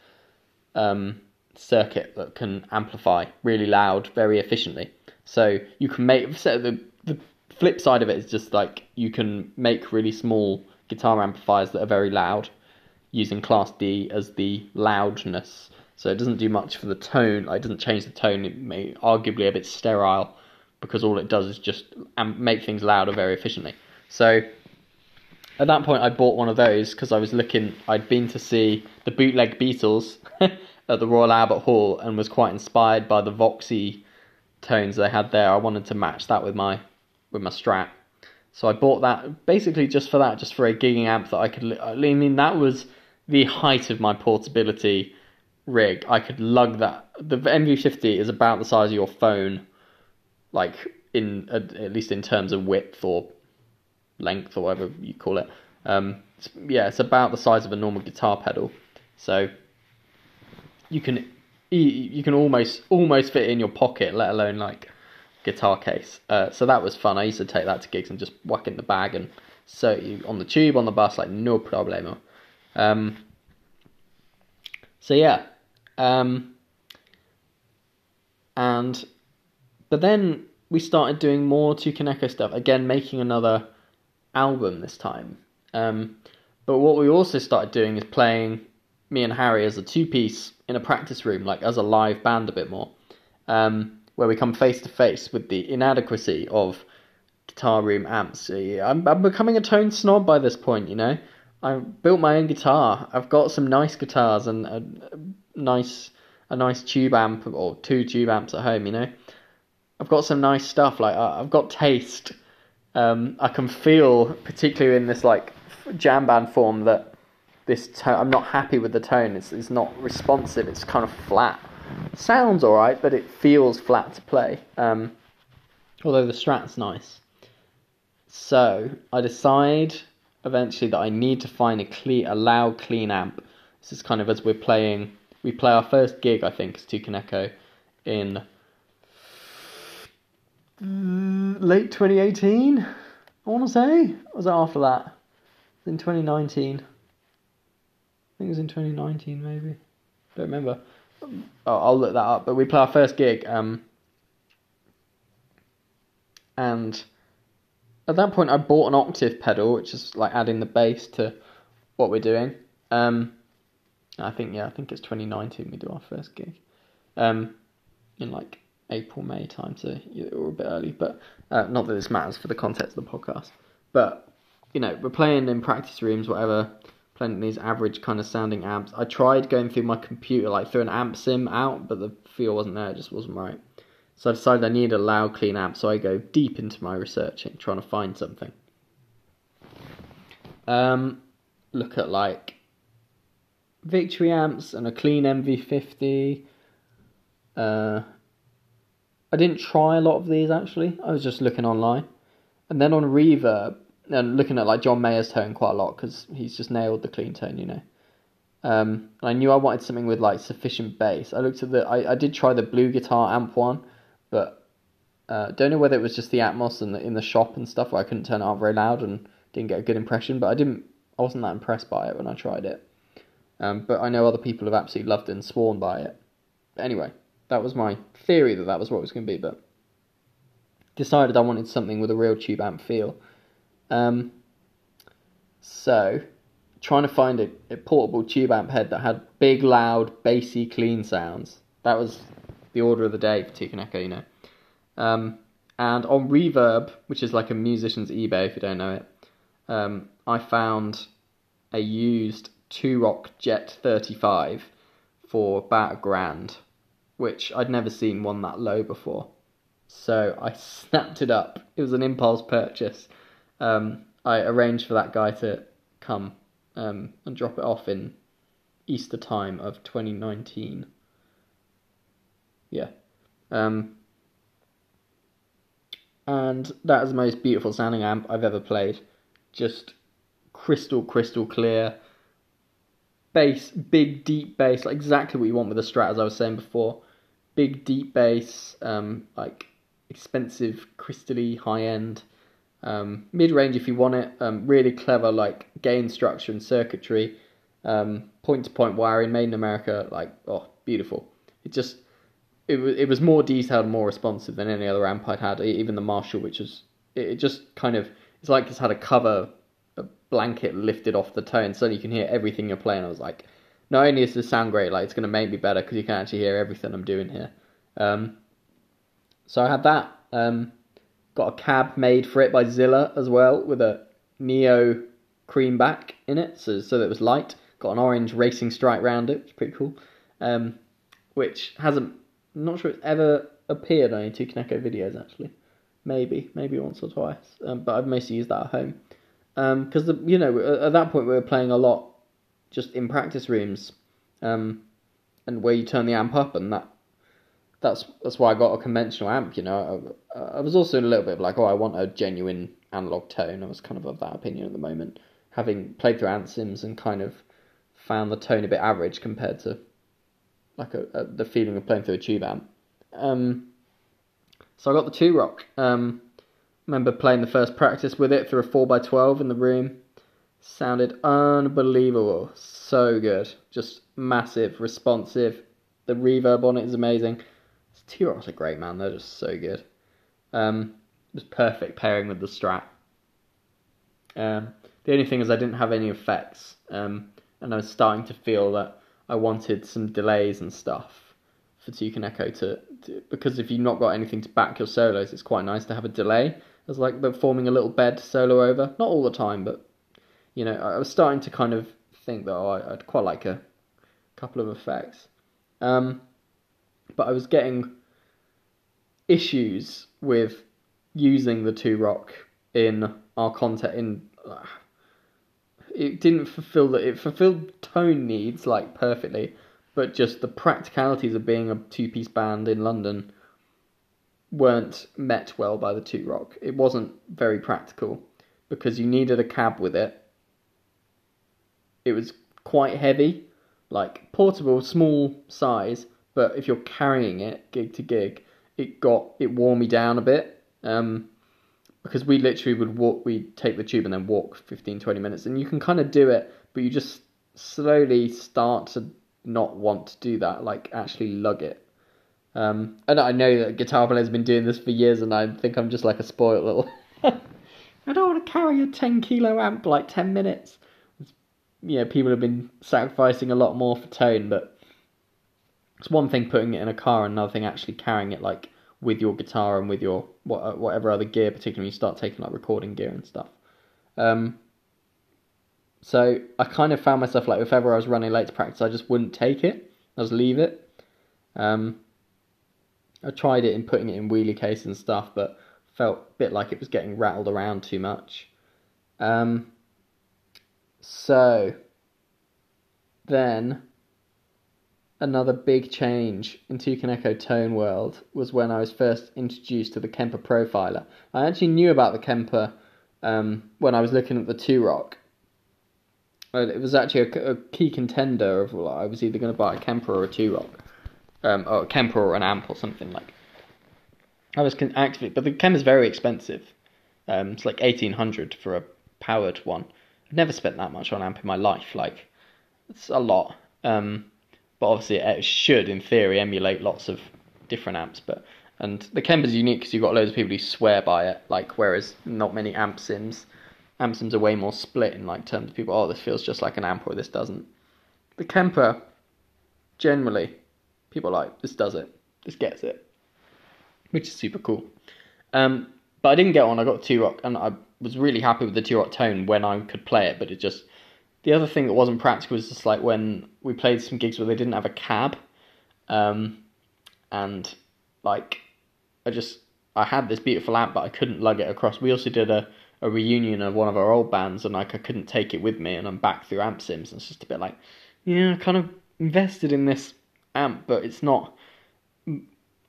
[SPEAKER 1] um, circuit that can amplify really loud, very efficiently. So you can make so the the flip side of it is just like you can make really small guitar amplifiers that are very loud using Class D as the loudness. So it doesn't do much for the tone. Like, it doesn't change the tone. It may arguably a bit sterile because all it does is just um, make things louder very efficiently. So at that point, I bought one of those because I was looking. I'd been to see the bootleg Beatles <laughs> at the Royal Albert Hall and was quite inspired by the Voxy tones they had there. I wanted to match that with my with my Strat. So I bought that basically just for that, just for a gigging amp that I could. I mean, that was the height of my portability rig, I could lug that. The MV50 is about the size of your phone, like in at least in terms of width or length or whatever you call it. Um, it's, yeah, it's about the size of a normal guitar pedal, so you can you can almost almost fit in your pocket, let alone like guitar case. Uh, so that was fun. I used to take that to gigs and just whack in the bag and so you on the tube on the bus like no problemo. Um, so yeah, um, and but then we started doing more Toucan Echo stuff again, making another album this time. Um, but what we also started doing is playing me and Harry as a two piece in a practice room, like as a live band a bit more, um, where we come face to face with the inadequacy of guitar room amps. I'm, I'm becoming a tone snob by this point, you know. I've built my own guitar. I've got some nice guitars and a, a nice a nice tube amp or two tube amps at home. You know, I've got some nice stuff. Like I've got taste. Um, I can feel, particularly in this like jam band form, that this tone. I'm not happy with the tone. It's it's not responsive. It's kind of flat. Sounds all right, but it feels flat to play. Um, although the Strat's nice. So I decide eventually that I need to find a clean, a loud, clean amp. This is kind of as we're playing. We play our first gig, I think, as Toucan Echo, in late 2018. I want to say, or was it after that? In 2019. I think it was in 2019, maybe. Don't remember. Oh, I'll look that up. But we play our first gig, um, and at that point, I bought an octave pedal, which is like adding the bass to what we're doing. Um, I think yeah, I think it's 2019 we do our first gig, um, in like April May time, so we're a bit early, but uh, not that this matters for the context of the podcast. But you know, we're playing in practice rooms, whatever, playing these average kind of sounding amps. I tried going through my computer, like through an amp sim out, but the feel wasn't there, it just wasn't right. So I decided I needed a loud, clean amp, so I go deep into my researching, trying to find something. Um, look at like Victory amps and a clean MV50. Uh, I didn't try a lot of these actually. I was just looking online, and then on Reverb and looking at like John Mayer's tone quite a lot because he's just nailed the clean tone, you know. Um, I knew I wanted something with like sufficient bass. I looked at the, I, I did try the Blue Guitar amp one, but uh, don't know whether it was just the Atmos and the, in the shop and stuff where I couldn't turn it up very loud and didn't get a good impression. But I didn't, I wasn't that impressed by it when I tried it. Um, but I know other people have absolutely loved it and sworn by it. But anyway, that was my theory that that was what it was going to be. But decided I wanted something with a real tube amp feel. Um, so, trying to find a, a, portable tube amp head that had big, loud, bassy, clean sounds. That was the order of the day for Toucan Echo, you know. Um, and on Reverb, which is like a musician's eBay if you don't know it, um, I found a used Two Rock Jet 35 for about a grand, which I'd never seen one that low before. So I <laughs> snapped it up. It was an impulse purchase um, I arranged for that guy to come um, and drop it off in Easter time of 2019. Yeah. Um, and that is the most beautiful sounding amp I've ever played. Just crystal, crystal clear. Bass, big, deep bass, like exactly what you want with a Strat, as I was saying before. Big, deep bass, um, like expensive, crystally, high end. Um, Mid range if you want it. Um, really clever like gain structure and circuitry. Point to point wiring made in America. Like oh beautiful. It just it was it was more detailed and more responsive than any other amp I'd had. Even the Marshall, which was it, it just kind of it's like it's had a cover a blanket lifted off the tone, so you can hear everything you're playing. I was like, not only is this sound great, like it's gonna make me better because you can actually hear everything I'm doing here. Um, so I had that. Um, Got a cab made for it by Zilla as well with a neo cream back in it, so so that it was light. Got an orange racing stripe round it, it's pretty cool. Um, which hasn't, I'm not sure it's ever appeared on any Toucan Echo videos actually. Maybe, maybe once or twice, um, but I've mostly used that at home. Because um, you know at that point we were playing a lot just in practice rooms, um, and where you turn the amp up and that that's that's why I got a conventional amp. You know, I, I was also a little bit of like, oh, I want a genuine analog tone. I was kind of of that opinion at the moment, having played through amp sims and kind of found the tone a bit average compared to like a, a the feeling of playing through a tube amp. Um, so I got the two rock. Um, remember playing the first practice with it through a four x twelve in the room. Sounded unbelievable, so good, just massive, responsive. The reverb on it is amazing. T-Rock's are great, man. They're just so good. Um, was perfect pairing with the Strat. Um, the only thing is I didn't have any effects, um, and I was starting to feel that I wanted some delays and stuff for Toucan Echo to, to because if you've not got anything to back your solos, it's quite nice to have a delay as like the forming a little bed solo over. Not all the time, but you know, I was starting to kind of think that oh, I'd quite like a couple of effects. Um, but I was getting issues with using the two rock in our content in uh, <sighs> it didn't fulfill that it fulfilled tone needs like perfectly but just the practicalities of being a two piece band in london weren't met well by the two rock it wasn't very practical because you needed a cab with it it was quite heavy like portable small size but if you're carrying it gig to gig it got it wore me down a bit um, because we literally would walk we'd take the tube and then walk 15 20 minutes and you can kind of do it but you just slowly start to not want to do that like actually lug it. Um, and I know that guitar players have been doing this for years and I think I'm just like a spoiled little <laughs> I don't want to carry a 10 kilo amp like 10 minutes you know people have been sacrificing a lot more for tone but it's one thing putting it in a car, and another thing actually carrying it like with your guitar and with your uh, whatever other gear, particularly when you start taking like recording gear and stuff. Um, so I kind of found myself like if ever I was running late to practice, I just wouldn't take it. I just leave it. Um, I tried it in putting it in wheelie case and stuff, but felt a bit like it was getting rattled around too much. Um, so then another big change in Toucan Echo tone world was when I was first introduced to the Kemper profiler. I actually knew about the Kemper um, when I was looking at the Two Rock. It was actually a, a key contender of well, I was either going to buy a Kemper or a Two Rock, um, or a Kemper or an amp or something like. I was con- actively, but the Kemper's very expensive. Um, it's like eighteen hundred for a powered one. I've never spent that much on amp in my life. Like, it's a lot. Um, but obviously it should, in theory, emulate lots of different amps. But and the Kemper's unique because you've got loads of people who swear by it. Like whereas not many amp sims, amp sims are way more split in like terms of people. Oh, this feels just like an amp, or this doesn't. The Kemper, generally, people like this does it, this gets it, which is super cool. Um, but I didn't get one. I got two rock, and I was really happy with the rock tone when I could play it. But it just the other thing that wasn't practical was just like when we played some gigs where they didn't have a cab, um, and like I just I had this beautiful amp, but I couldn't lug it across. We also did a, a reunion of one of our old bands, and like I couldn't take it with me, and I'm back through amp sims, and it's just a bit like, yeah, I kind of invested in this amp, but it's not.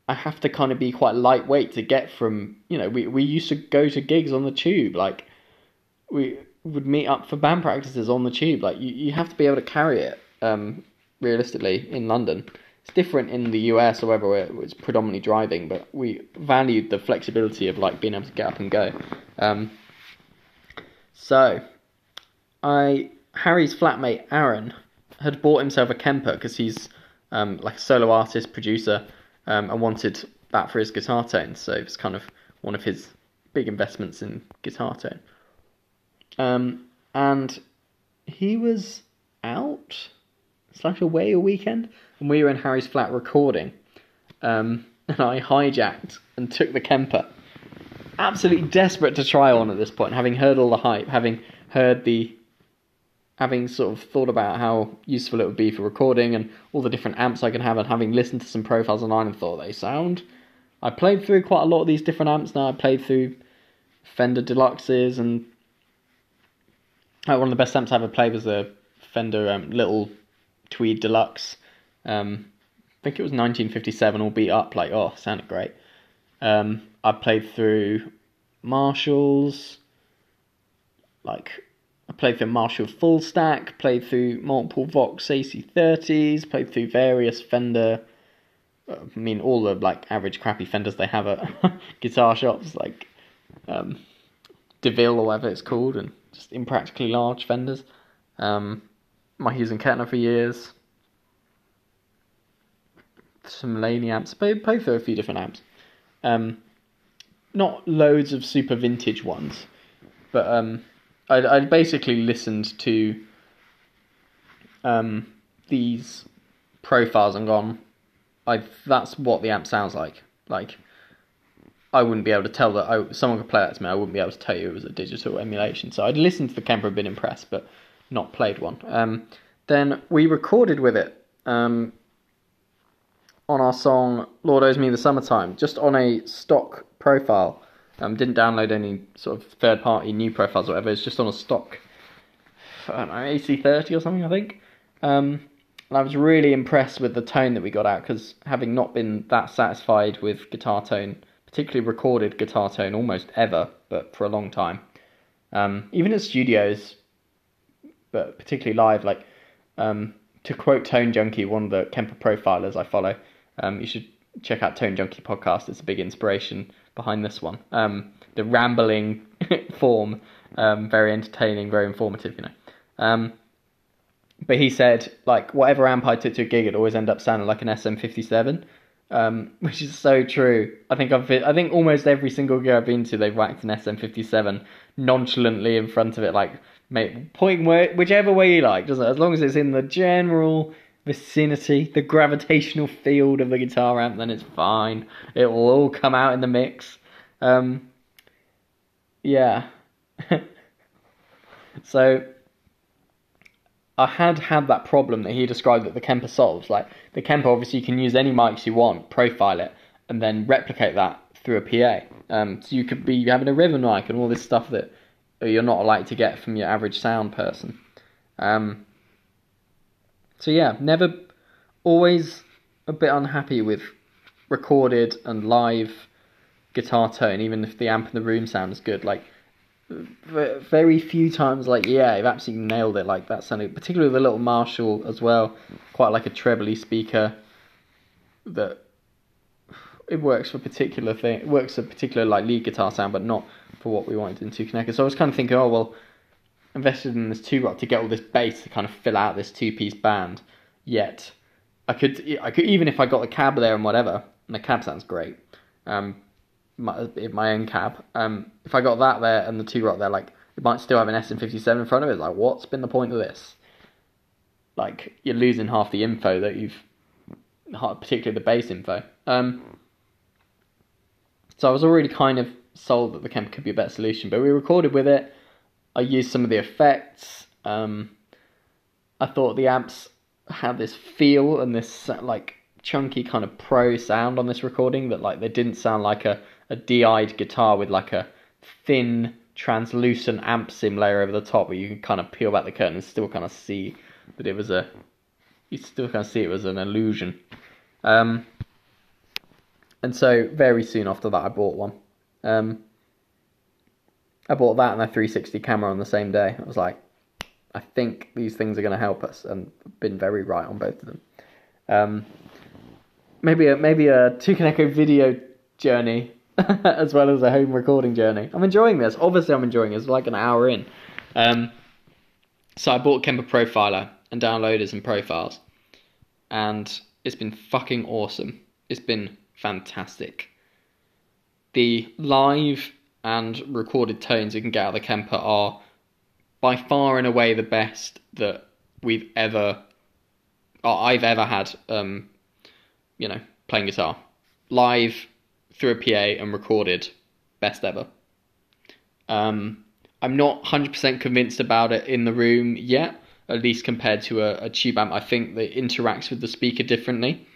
[SPEAKER 1] I have to kind of be quite lightweight to get from you know we we used to go to gigs on the tube like we would meet up for band practices on the tube. Like you, you have to be able to carry it. Um, realistically, in London, it's different in the US or wherever it's predominantly driving. But we valued the flexibility of like being able to get up and go. Um, so, I Harry's flatmate Aaron had bought himself a Kemper because he's um, like a solo artist, producer, um, and wanted that for his guitar tone. So it's kind of one of his big investments in guitar tone. Um, and he was out slash away a weekend, and we were in Harry's flat recording. Um, <laughs> and I hijacked and took the Kemper. Absolutely desperate to try on at this point, having heard all the hype, having heard the, having sort of thought about how useful it would be for recording and all the different amps I can have, and having listened to some profiles online and thought they sound. I played through quite a lot of these different amps now. I played through Fender Deluxes and uh, one of the best amps I ever played was a Fender um, Little Tweed Deluxe. Um, I think it was 1957, all beat up. Like, oh, sounded great. Um, I played through Marshalls. Like, I played through Marshall Full Stack. Played through multiple Vox AC30s. Played through various Fender. Uh, I mean, all the like average crappy Fenders they have at <laughs> guitar shops, like um, DeVille or whatever it's called, and just impractically large fenders. Um, my Hughes and Kettner for years. Some Laney amps. Played, played through a few different amps. Um, not loads of super vintage ones, but um, I I basically listened to um, these profiles and gone. I that's what the amp sounds like. Like I wouldn't be able to tell that I, someone could play that to me. I wouldn't be able to tell you it was a digital emulation. So I'd listened to the Kemper and been impressed, but not played one. Um, then we recorded with it um, on our song "Lord Owes Me the Summertime," just on a stock profile. Um, didn't download any sort of third-party new profiles or whatever. It's just on a stock, I know, AC30 or something, I think. Um, and I was really impressed with the tone that we got out because having not been that satisfied with guitar tone particularly recorded guitar tone almost ever, but for a long time. Um, even at studios, but particularly live, like um, to quote Tone Junkie, one of the Kemper profilers I follow, um, you should check out Tone Junkie podcast. It's a big inspiration behind this one. Um, the rambling <laughs> form, um, very entertaining, very informative, you know. Um, but he said, like, whatever amp I took to a gig, it always end up sounding like an SM57 um, <laughs> which is so true. I think I've I think almost every single gig I've been to, they've whacked an SM57 nonchalantly in front of it, like mate, pointing where, whichever way you like, doesn't it? As long as it's in the general vicinity, the gravitational field of the guitar amp, then it's fine. It will all come out in the mix. Um, yeah. <laughs> so I had had that problem that he described that the Kemper solves. Like the Kemper, obviously, you can use any mics you want, profile it, and then replicate that through a PA. Um, so you could be having a ribbon mic and all this stuff that you're not likely to get from your average sound person. Um, so yeah, never, always a bit unhappy with recorded and live guitar tone, even if the amp in the room sounds good. Like very few times, like yeah, I've absolutely nailed it. Like that sounded, particularly the little Marshall as well, quite like a trebly speaker. That it works for particular thing. It works a particular like lead guitar sound, but not for what we wanted in Two Connector. So I was kind of thinking, oh well, invested in this two rock to get all this bass to kind of fill out this two piece band. Yet I could, I could even if I got a cab there and whatever, and the cab sounds great. Um, my, my own cab. Um, if I got that there and the two rock there, like it might still have an SM57 in front of it. Like, what's been the point of this? Like, you're losing half the info that you've, particularly the bass info. Um, so I was already kind of sold that the Kemper could be a better solution, but we recorded with it. I used some of the effects. Um, I thought the amps had this feel and this like chunky kind of pro sound on this recording that like they didn't sound like a a DI'd guitar with like a thin, translucent amp sim layer over the top where you can kind of peel back the curtain and still kind of see that it was a. You still kind of see it was an illusion. Um, and so very soon after that, I bought one. Um, I bought that and a 360 camera on the same day. I was like, I think these things are going to help us, and been very right on both of them. Um, maybe a maybe a Toucan Echo video journey <laughs> as well as a home recording journey. I'm enjoying this. Obviously, I'm enjoying it. It's like an hour in. Um, so I bought Kemper Profiler and downloaders and profiles, and it's been fucking awesome. It's been fantastic. The live and recorded tones you can get out of the Kemper are by far and away the best that we've ever, or I've ever had. Um, you know, playing guitar live through a PA and recorded. Best ever. Um, I'm not 100% convinced about it in the room yet, at least compared to a, a tube amp. I think that interacts with the speaker differently.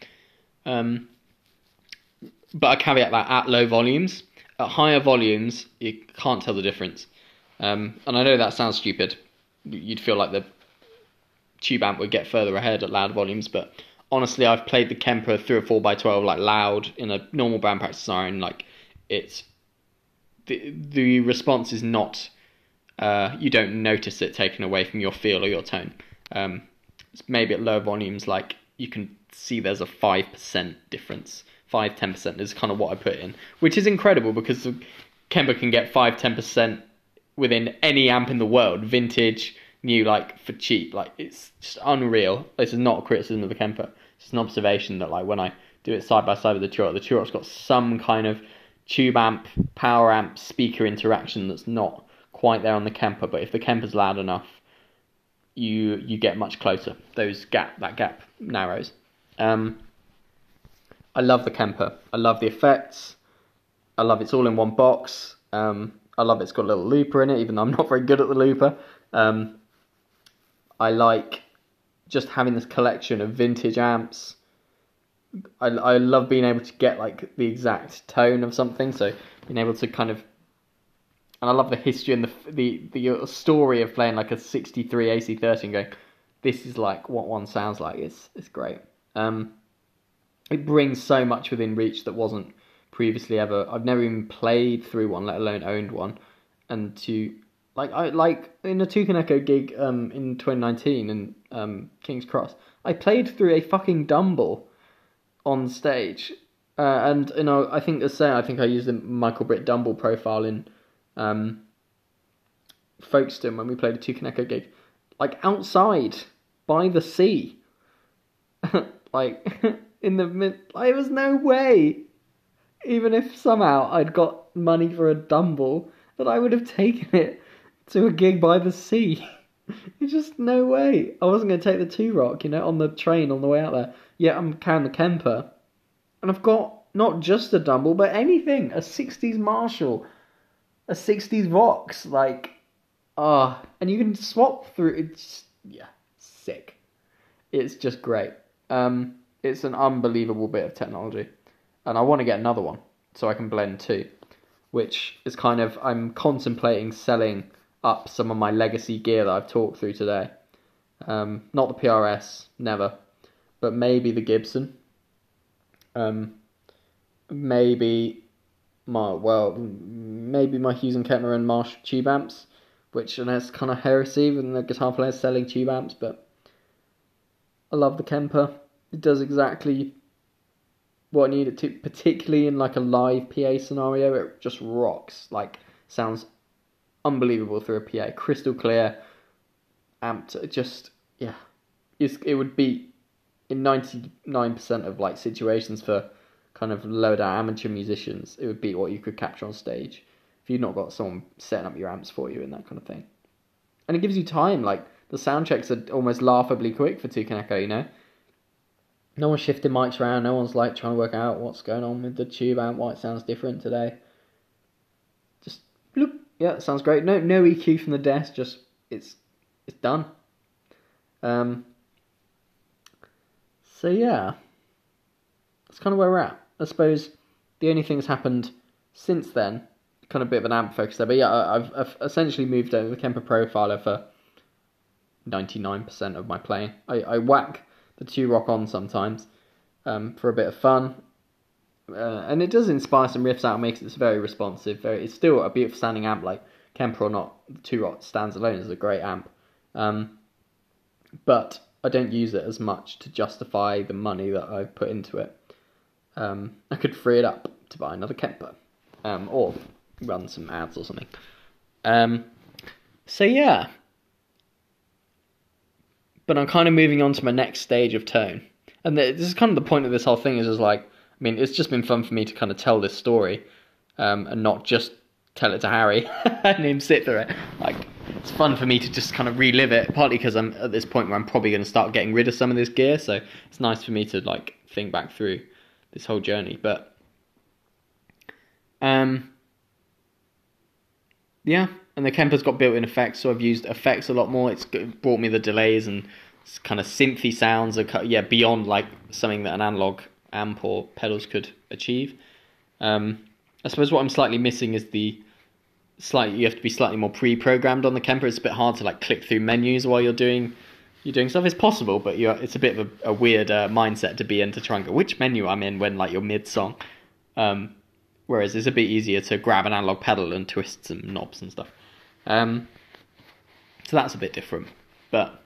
[SPEAKER 1] Um, but I caveat that at low volumes. At higher volumes, you can't tell the difference. Um, and I know that sounds stupid. You'd feel like the tube amp would get further ahead at loud volumes, but honestly, I've played the Kemper through a four x twelve like loud in a normal band practice scenario. Like it's the the response is not. Uh, you don't notice it taken away from your feel or your tone. Um, maybe at lower volumes, like you can see there's a five percent difference. Five ten percent is kind of what I put in, which is incredible because Kemper can get five ten percent within any amp in the world, vintage, new, like for cheap. Like it's just unreal. This is not a criticism of the Kemper It's an observation that like when I do it side by side with the Two Rock, the Two Rock's got some kind of tube amp, power amp, speaker interaction that's not quite there on the Kemper. But if the Kemper's loud enough, you you get much closer. Those gap that gap narrows. Um, I love the Kemper. I love the effects. I love it's all in one box. Um, I love it's got a little looper in it, even though I'm not very good at the looper. Um, I like just having this collection of vintage amps. I, I love being able to get like the exact tone of something. So being able to kind of, and I love the history and the the the uh, story of playing like a '63 AC30 and going, this is like what one sounds like. It's it's great. Um, it brings so much within reach that wasn't previously ever. I've never even played through one, let alone owned one, and to like I like in a Toucan Echo gig um in 2019 in um King's Cross, I played through a fucking Dumble on stage, uh, and you know I think the same. I think I used the Michael Britt Dumble profile in um Folkestone when we played a Toucan Echo gig, like outside by the sea, <laughs> like <laughs> in the mid. There was no way, even if somehow I'd got money for a Dumble, that I would have taken it to a gig by the sea. <laughs> It's just no way. I wasn't going to take the two rock, you know, on the train on the way out there. Yeah, I'm carrying the Kemper. And I've got not just a Dumble, but anything. A 60s Marshall. A 60s Vox. Like, ah. Uh, and you can swap through. It's, yeah, sick. It's just great. Um, it's an unbelievable bit of technology, and I want to get another one so I can blend too, which is kind of I'm contemplating selling up some of my legacy gear that I've talked through today. Um, not the PRS, never, but maybe the Gibson. Um, maybe my well, maybe my Hughes and Kettner and Marshall tube amps, which know it's kind of heresy when the guitar players selling tube amps, but I love the Kemper. It does exactly what I need it to, particularly in like a live PA scenario. It just rocks. Like sounds unbelievable through a PA, crystal clear, amped. Just yeah, it's, it would be in ninety nine percent of like situations for kind of low down amateur musicians. It would be what you could capture on stage if you've not got someone setting up your amps for you and that kind of thing. And it gives you time. Like the sound checks are almost laughably quick for Toucan Echo. You know no one's shifting mics around. No one's like trying to work out what's going on with the tube amp, why it sounds different today. Just bloop. Yeah, sounds great. No, no EQ from the desk. Just it's it's done. Um. So yeah, that's kind of where we're at. I suppose the only thing that's happened since then, kind of a bit of an amp focus there. But yeah, I've, I've essentially moved over the Kemper Profiler for ninety nine percent of my playing. I, I whack the two rock on sometimes um, for a bit of fun. Uh, and it does inspire some riffs out, makes it very responsive. Very, it's still a beautiful sounding amp, like Kemper or not. The two rock stands alone is a great amp, um, but I don't use it as much to justify the money that I've put into it. Um, I could free it up to buy another Kemper, um, or run some ads or something. Um, so yeah, but I'm kind of moving on to my next stage of tone. And this is kind of the point of this whole thing is just like, I mean, it's just been fun for me to kind of tell this story um, and not just tell it to Harry <laughs> and him sit through it. Like, it's fun for me to just kind of relive it, partly because I'm at this point where I'm probably going to start getting rid of some of this gear, so it's nice for me to like think back through this whole journey. But, um, yeah, and the Kemper's got built-in effects, so I've used effects a lot more. It's brought me the delays and kind of synthy sounds, are, yeah, beyond like something that an analog amp or pedals could achieve. Um, I suppose what I'm slightly missing is the slightly you have to be slightly more pre-programmed on the Kemper. It's a bit hard to like click through menus while you're doing you're doing stuff. It's possible, but it's a bit of a, a weird uh, mindset to be in to try and go which menu I'm in when like you're mid song. Um, whereas it's a bit easier to grab an analog pedal and twist some knobs and stuff. Um, so that's a bit different, but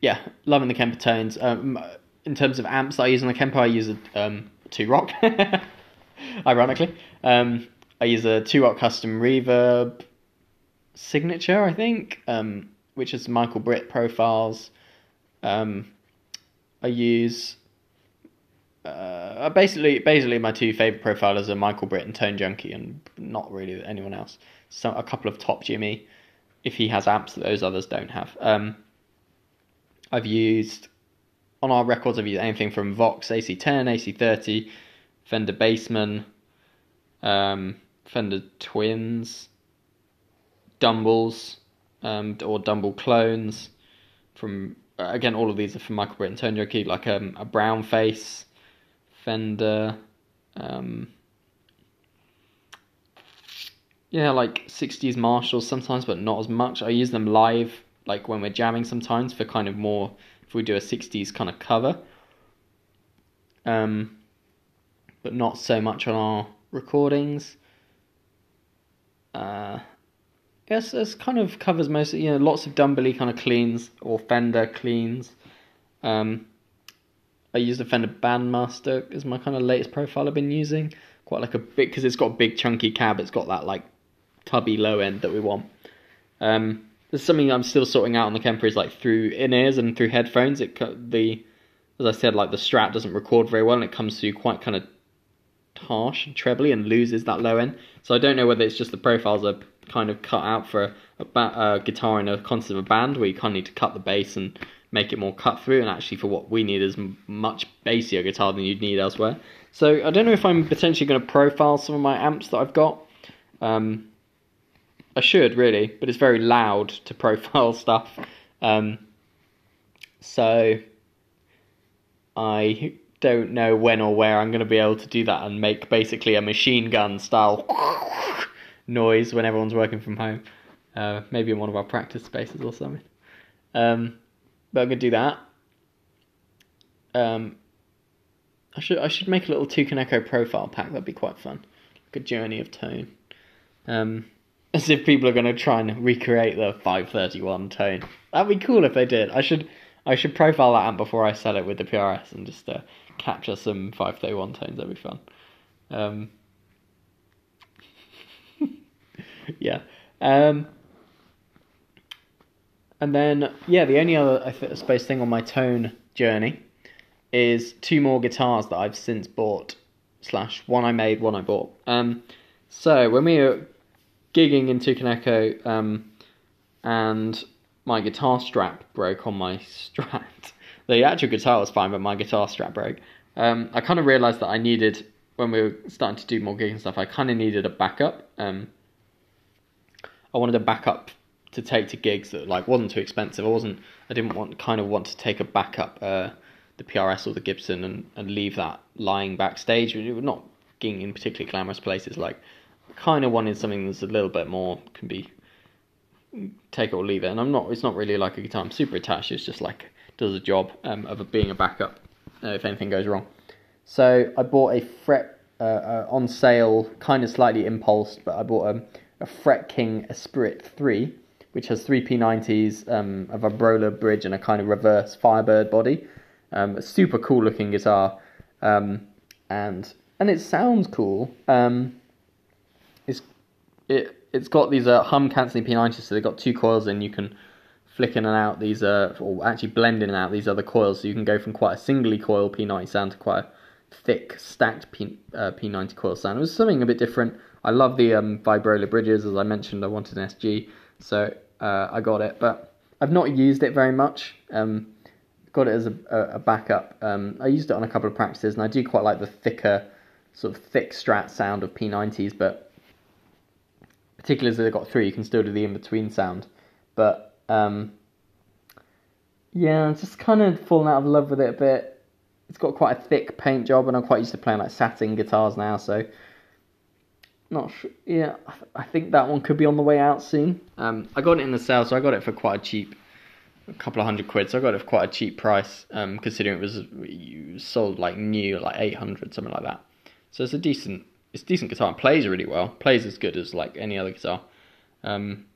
[SPEAKER 1] yeah, loving the Kemper tones. Um, in terms of amps that I use on the Kemper, I use a um, two rock. <laughs> Ironically, um, I use a two rock custom reverb signature, I think, um, which is Michael Britt profiles. Um, I use uh, basically basically my two favorite profilers are Michael Britt and Tone Junkie, and not really anyone else. So a couple of top Jimmy, if he has amps that those others don't have. Um, I've used on our records. I've used anything from Vox AC10, AC30, Fender Bassman, um, Fender Twins, Dumbles, um, or Dumble clones. From again, all of these are from Michael Britt and Tone Junkie, like um, a brown face Fender. Um, yeah, like 60s Marshalls sometimes, but not as much. I use them live, like when we're jamming sometimes, for kind of more, if we do a 60s kind of cover. Um, but not so much on our recordings. Uh, yes, this kind of covers most, you know, lots of Dumbley kind of cleans or Fender cleans. Um, I use the Fender Bandmaster as my kind of latest profile I've been using. Quite like a big because it's got a big chunky cab. It's got that like tubby low end that we want. Um, there's something I'm still sorting out on the Kemper is like through in ears and through headphones. It the as I said like the Strat doesn't record very well and it comes through quite kind of harsh and trebly and loses that low end. So I don't know whether it's just the profiles are kind of cut out for a, a, ba- a guitar in a concert of a band where you kind of need to cut the bass and make it more cut through, and actually for what we need is much bassier guitar than you'd need elsewhere. So I don't know if I'm potentially going to profile some of my amps that I've got. Um, I should really, but it's very loud to profile <laughs> stuff. Um, So I don't know when or where I'm going to be able to do that and make basically a machine gun style <laughs> noise when everyone's working from home. Uh, maybe in one of our practice spaces or something. Um, but I'm going to do that. Um, I should I should make a little Toucan Echo profile pack. That'd be quite fun. Like a journey of tone. Um, as if people are going to try and recreate the 531 tone. That'd be cool if they did. I should I should profile that amp before I sell it with the PRS and just uh, capture some 531 tones. That'd be fun. Um, <laughs> yeah. Um, and then, yeah, the only other, I, suppose, thing on my tone journey is two more guitars that I've since bought, slash, one I made, one I bought. Um, so, when we were gigging in Toucan um, and my guitar strap broke on my <laughs> Strat. the actual guitar was fine, but my guitar strap broke. Um, I kind of realised that I needed, when we were starting to do more gigs and stuff, I kind of needed a backup. Um, I wanted a backup to take to gigs that like wasn't too expensive. I wasn't. I didn't want kind of want to take a backup, uh, the PRS or the Gibson, and, and leave that lying backstage. We were not gigging in particularly glamorous places. Like, kind of wanted something that's a little bit more can be take or leave it. And I'm not. It's not really like a guitar. I'm super attached. It's just like does a job um, of being a backup uh, if anything goes wrong. So I bought a fret uh, uh, on sale, kind of slightly impulsed, but I bought a, a Fret King Esprit 3, which has three P90s, um, a vibrola bridge, and a kind of reverse Firebird body. Um, super cool looking guitar, um, and and it sounds cool. Um, it it's got these uh, hum cancelling P90s, so they've got two coils, and you can flick in and out these, uh, or actually blend in and out these other coils, so you can go from quite a singly coil P90 sound to quite a thick stacked P, uh, P90 coil sound. It was something a bit different. I love the um, vibrola bridges, as I mentioned. I wanted an SG, so uh, I got it, but I've not used it very much. Um, got it as a, a backup. Um, I used it on a couple of practices, and I do quite like the thicker, sort of thick strat sound of P90s, but particularly as they've got three, you can still do the in between sound. But um, yeah, I'm just kind of fallen out of love with it a bit. It's got quite a thick paint job, and I'm quite used to playing like satin guitars now, so not sure. Yeah, I think that one could be on the way out soon. Um, I got it in the sale, so I got it for quite a cheap, a couple of hundred quid. So I got it for quite a cheap price, um, considering it was sold like new, like eight hundred, something like that. So it's a decent it's a decent guitar. It plays really well. Plays as good as like any other guitar. Um,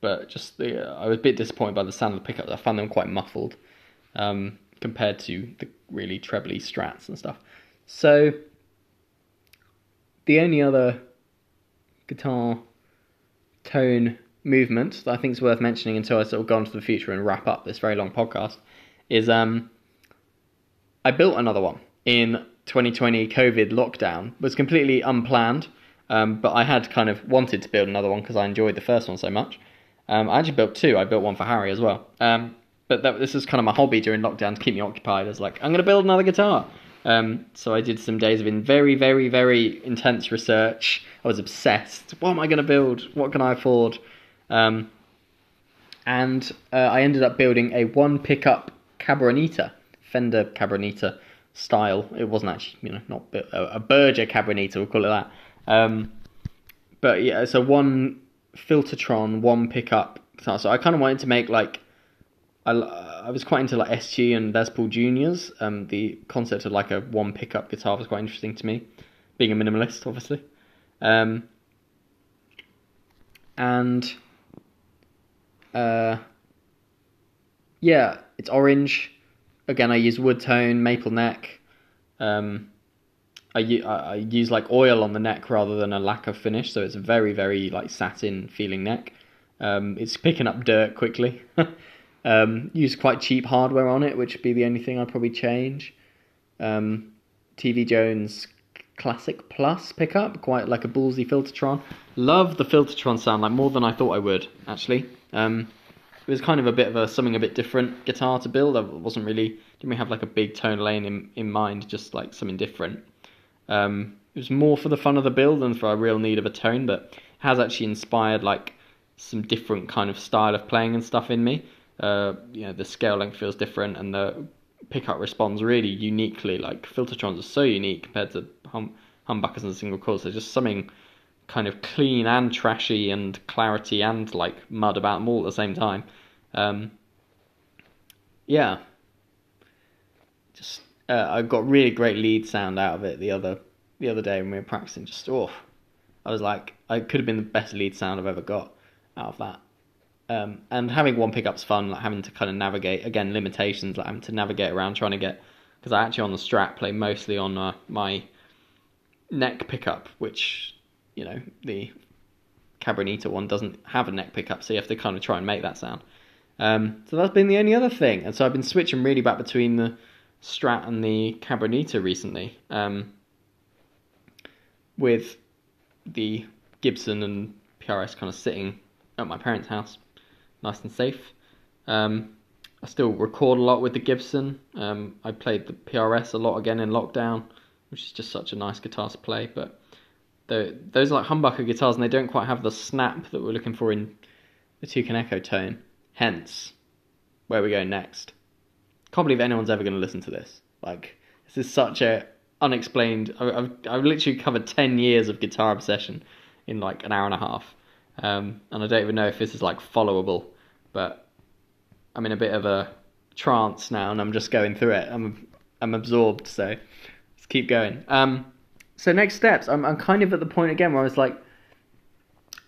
[SPEAKER 1] but just the I was a bit disappointed by the sound of the pickups. I found them quite muffled um, compared to the really trebly strats and stuff. So the only other guitar tone movement that I think is worth mentioning until I sort of go on to the future and wrap up this very long podcast is um, I built another one in 2020 COVID lockdown was completely unplanned. Um, but I had kind of wanted to build another one because I enjoyed the first one so much. Um, I actually built two. I built one for Harry as well. Um, but that, this is kind of my hobby during lockdown to keep me occupied. I was like, I'm going to build another guitar. Um, so I did some days of in very, very, very intense research. I was obsessed. What am I going to build? What can I afford? Um, and uh, I ended up building a one pickup Cabronita, Fender Cabronita style. It wasn't actually, you know, not a, a Berger Cabronita, we'll call it that. Um, but yeah, so one Filtertron, one pickup guitar. So I kind of wanted to make like, I, I was quite into like SG and Les Paul Juniors. Um, the concept of like a one pickup guitar was quite interesting to me, being a minimalist, obviously. Um, and uh, yeah, it's orange again, I use Wudtone, maple neck. Um, I, I use like oil on the neck rather than a lacquer finish, so it's a very very like satin feeling neck. Um, it's picking up dirt quickly. <laughs> um, use quite cheap hardware on it, which would be the only thing I'd probably change. Um, TV Jones Classic Plus pickup, quite like a ballsy Filtertron. Love the Filtertron sound, like more than I thought I would actually. Um, was kind of a bit of a something a bit different guitar to build. I wasn't really didn't really have like a big tone lane in in mind, just like something different. Um, it was more for the fun of the build than for a real need of a tone, but has actually inspired like some different kind of style of playing and stuff in me. Uh, you know, the scale length feels different, and the pickup responds really uniquely. Like Filtertrons are so unique compared to hum- humbuckers and single coils. There's just something kind of clean and trashy and clarity and like mud about them all at the same time. Um, yeah, just uh, I got really great lead sound out of it the other the other day when we were practicing. Just oh, I was like, I could have been the best lead sound I've ever got out of that. Um, and having one pickup's fun, like having to kind of navigate again limitations, like having to navigate around trying to get because I actually on the Strat play mostly on uh, my neck pickup, which you know the Cabronita one doesn't have a neck pickup, so you have to kind of try and make that sound. Um, so that's been the only other thing, and so I've been switching really back between the Strat and the Cabronita recently, um, with the Gibson and PRS kind of sitting at my parents' house nice and safe. Um, I still record a lot with the Gibson. Um, I played the PRS a lot again in lockdown, which is just such a nice guitar to play. But those are like humbucker guitars, and they don't quite have the snap that we're looking for in the Toucan Echo tone. Hence, where we go next. Can't believe anyone's ever going to listen to this. Like, this is such a unexplained. I've I've literally covered ten years of guitar obsession in like an hour and a half. Um, and I don't even know if this is like followable, but I'm in a bit of a trance now, and I'm just going through it. I'm I'm absorbed, so let's keep going. Um, so next steps, I'm I'm kind of at the point again where I was like,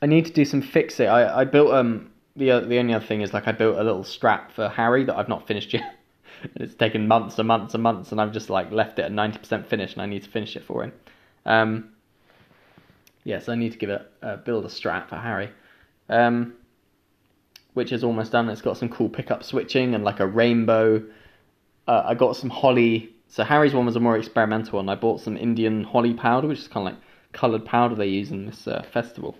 [SPEAKER 1] I need to do some fixing. I I built um the the only other thing is like I built a little Strat for Harry that I've not finished yet. <laughs> it's taken months and months and months, and I've just like left it at ninety percent finished, and I need to finish it for him. Um, Yes, I need to give it uh, build a Strat for Harry, um, which is almost done. It's got some cool pickup switching and like a rainbow. Uh, I got some Holi. So Harry's one was a more experimental one. I bought some Indian Holi powder, which is kind of like coloured powder they use in this uh, festival,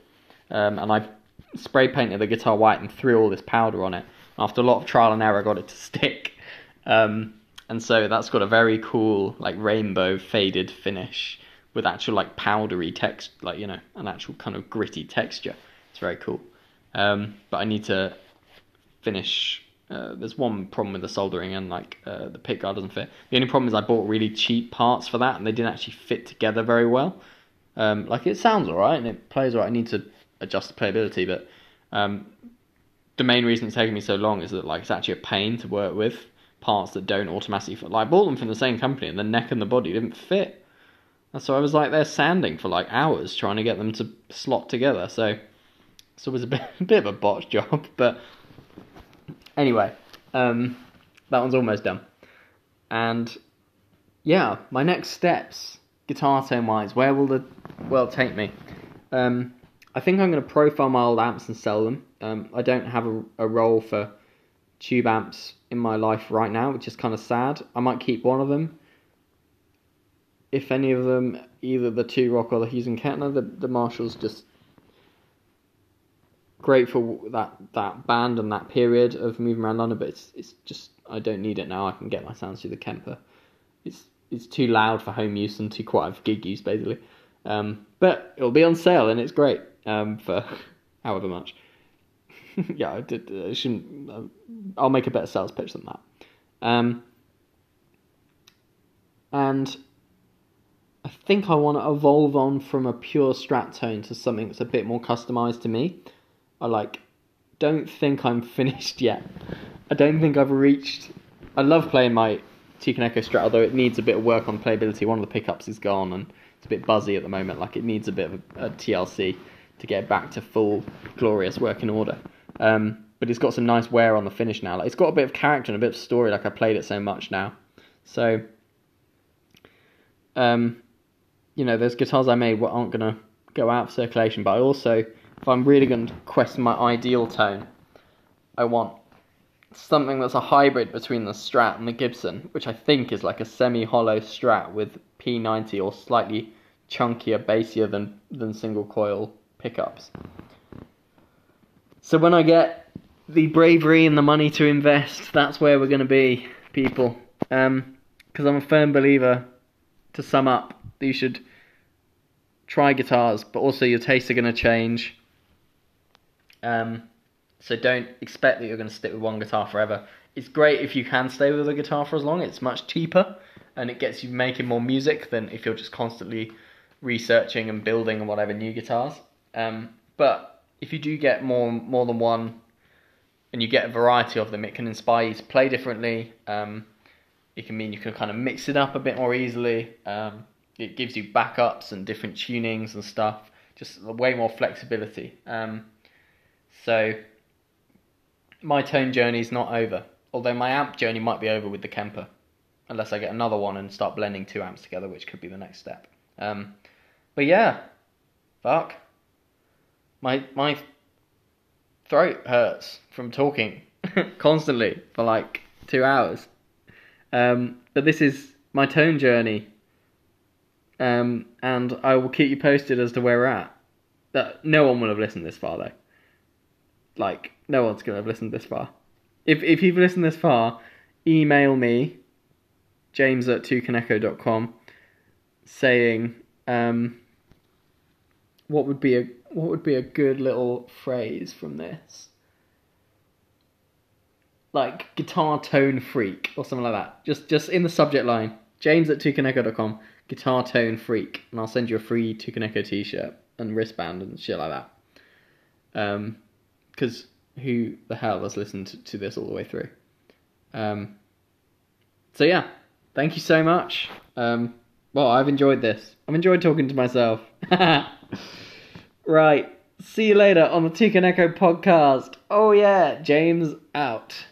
[SPEAKER 1] um, and I spray painted the guitar white and threw all this powder on it. After a lot of trial and error, I got it to stick. Um, and so that's got a very cool like rainbow faded finish with actual like powdery text, like you know, an actual kind of gritty texture. It's very cool. Um, but I need to finish. Uh, there's one problem with the soldering and like uh, the pick guard doesn't fit. The only problem is I bought really cheap parts for that and they didn't actually fit together very well. Um, like it sounds alright and it plays alright. I need to adjust the playability, but um, the main reason it's taking me so long is that like it's actually a pain to work with parts that don't automatically fit. Like I bought them from the same company and the neck and the body didn't fit. And So I was like there sanding for like hours trying to get them to slot together. So, so it was a <laughs> bit, a bit of a botch job. <laughs> But anyway, um, that one's almost done. And yeah, my next steps, guitar tone wise, where will the world take me? Um, I think I'm going to profile my old amps and sell them. Um, I don't have a, a role for tube amps in my life right now, which is kind of sad. I might keep one of them if any of them, either the Two-Rock or the Hughes and Kettner, the, the Marshall's just great for that that band and that period of moving around London, but it's it's just I don't need it now. I can get my sounds through the Kemper. It's it's too loud for home use and too quiet for gig use basically. Um, but it'll be on sale and it's great um, for however much. <laughs> yeah, I did. I shouldn't. Uh, I'll make a better sales pitch than that. Um, and I think I want to evolve on from a pure strat tone to something that's a bit more customized to me. I like don't think I'm <laughs> finished yet. I don't think I've reached. I love playing my Toucan Echo Strat, although it needs a bit of work on playability. One of the pickups is gone and it's a bit buzzy at the moment. Like it needs a bit of a, a TLC to get back to full glorious working order. Um, but it's got some nice wear on the finish now. Like it's got a bit of character and a bit of story. Like I played it so much now, so um, you know, those guitars I made aren't going to go out of circulation, but I also, if I'm really going to question my ideal tone, I want something that's a hybrid between the Strat and the Gibson, which I think is like a semi-hollow Strat with P90 or slightly chunkier, bassier than, than single coil pickups. So when I get the bravery and the money to invest, that's where we're going to be, people. Because um, I'm a firm believer, to sum up, that you should try guitars, but also your tastes are going to change. Um, So don't expect that you're going to stick with one guitar forever. It's great if you can stay with a guitar for as long. It's much cheaper and it gets you making more music than if you're just constantly researching and building and whatever new guitars. Um, but if you do get more more than one and you get a variety of them, it can inspire you to play differently. Um, it can mean you can kind of mix it up a bit more easily. Um, it gives you backups and different tunings and stuff, just way more flexibility. Um, so my tone journey is not over, although my amp journey might be over with the Kemper, unless I get another one and start blending two amps together, which could be the next step. Um, but yeah, fuck, my my throat hurts from talking <laughs> constantly for like two hours. Um, but this is my tone journey, um, and I will keep you posted as to where we're at. That no one will have listened this far though. Like no one's gonna have listened this far. If if you've listened this far, email me, James at toucanecho.com, saying um, what would be a what would be a good little phrase from this like guitar tone freak or something like that. Just just in the subject line, James at toucanecho.com, guitar tone freak, and I'll send you a free Toucanecho t-shirt and wristband and shit like that. Um, because who the hell has listened to this all the way through? Um, so yeah, thank you so much. Um, well, I've enjoyed this. I've enjoyed talking to myself. <laughs> right. See you later on the Toucanecho podcast. Oh yeah, James out.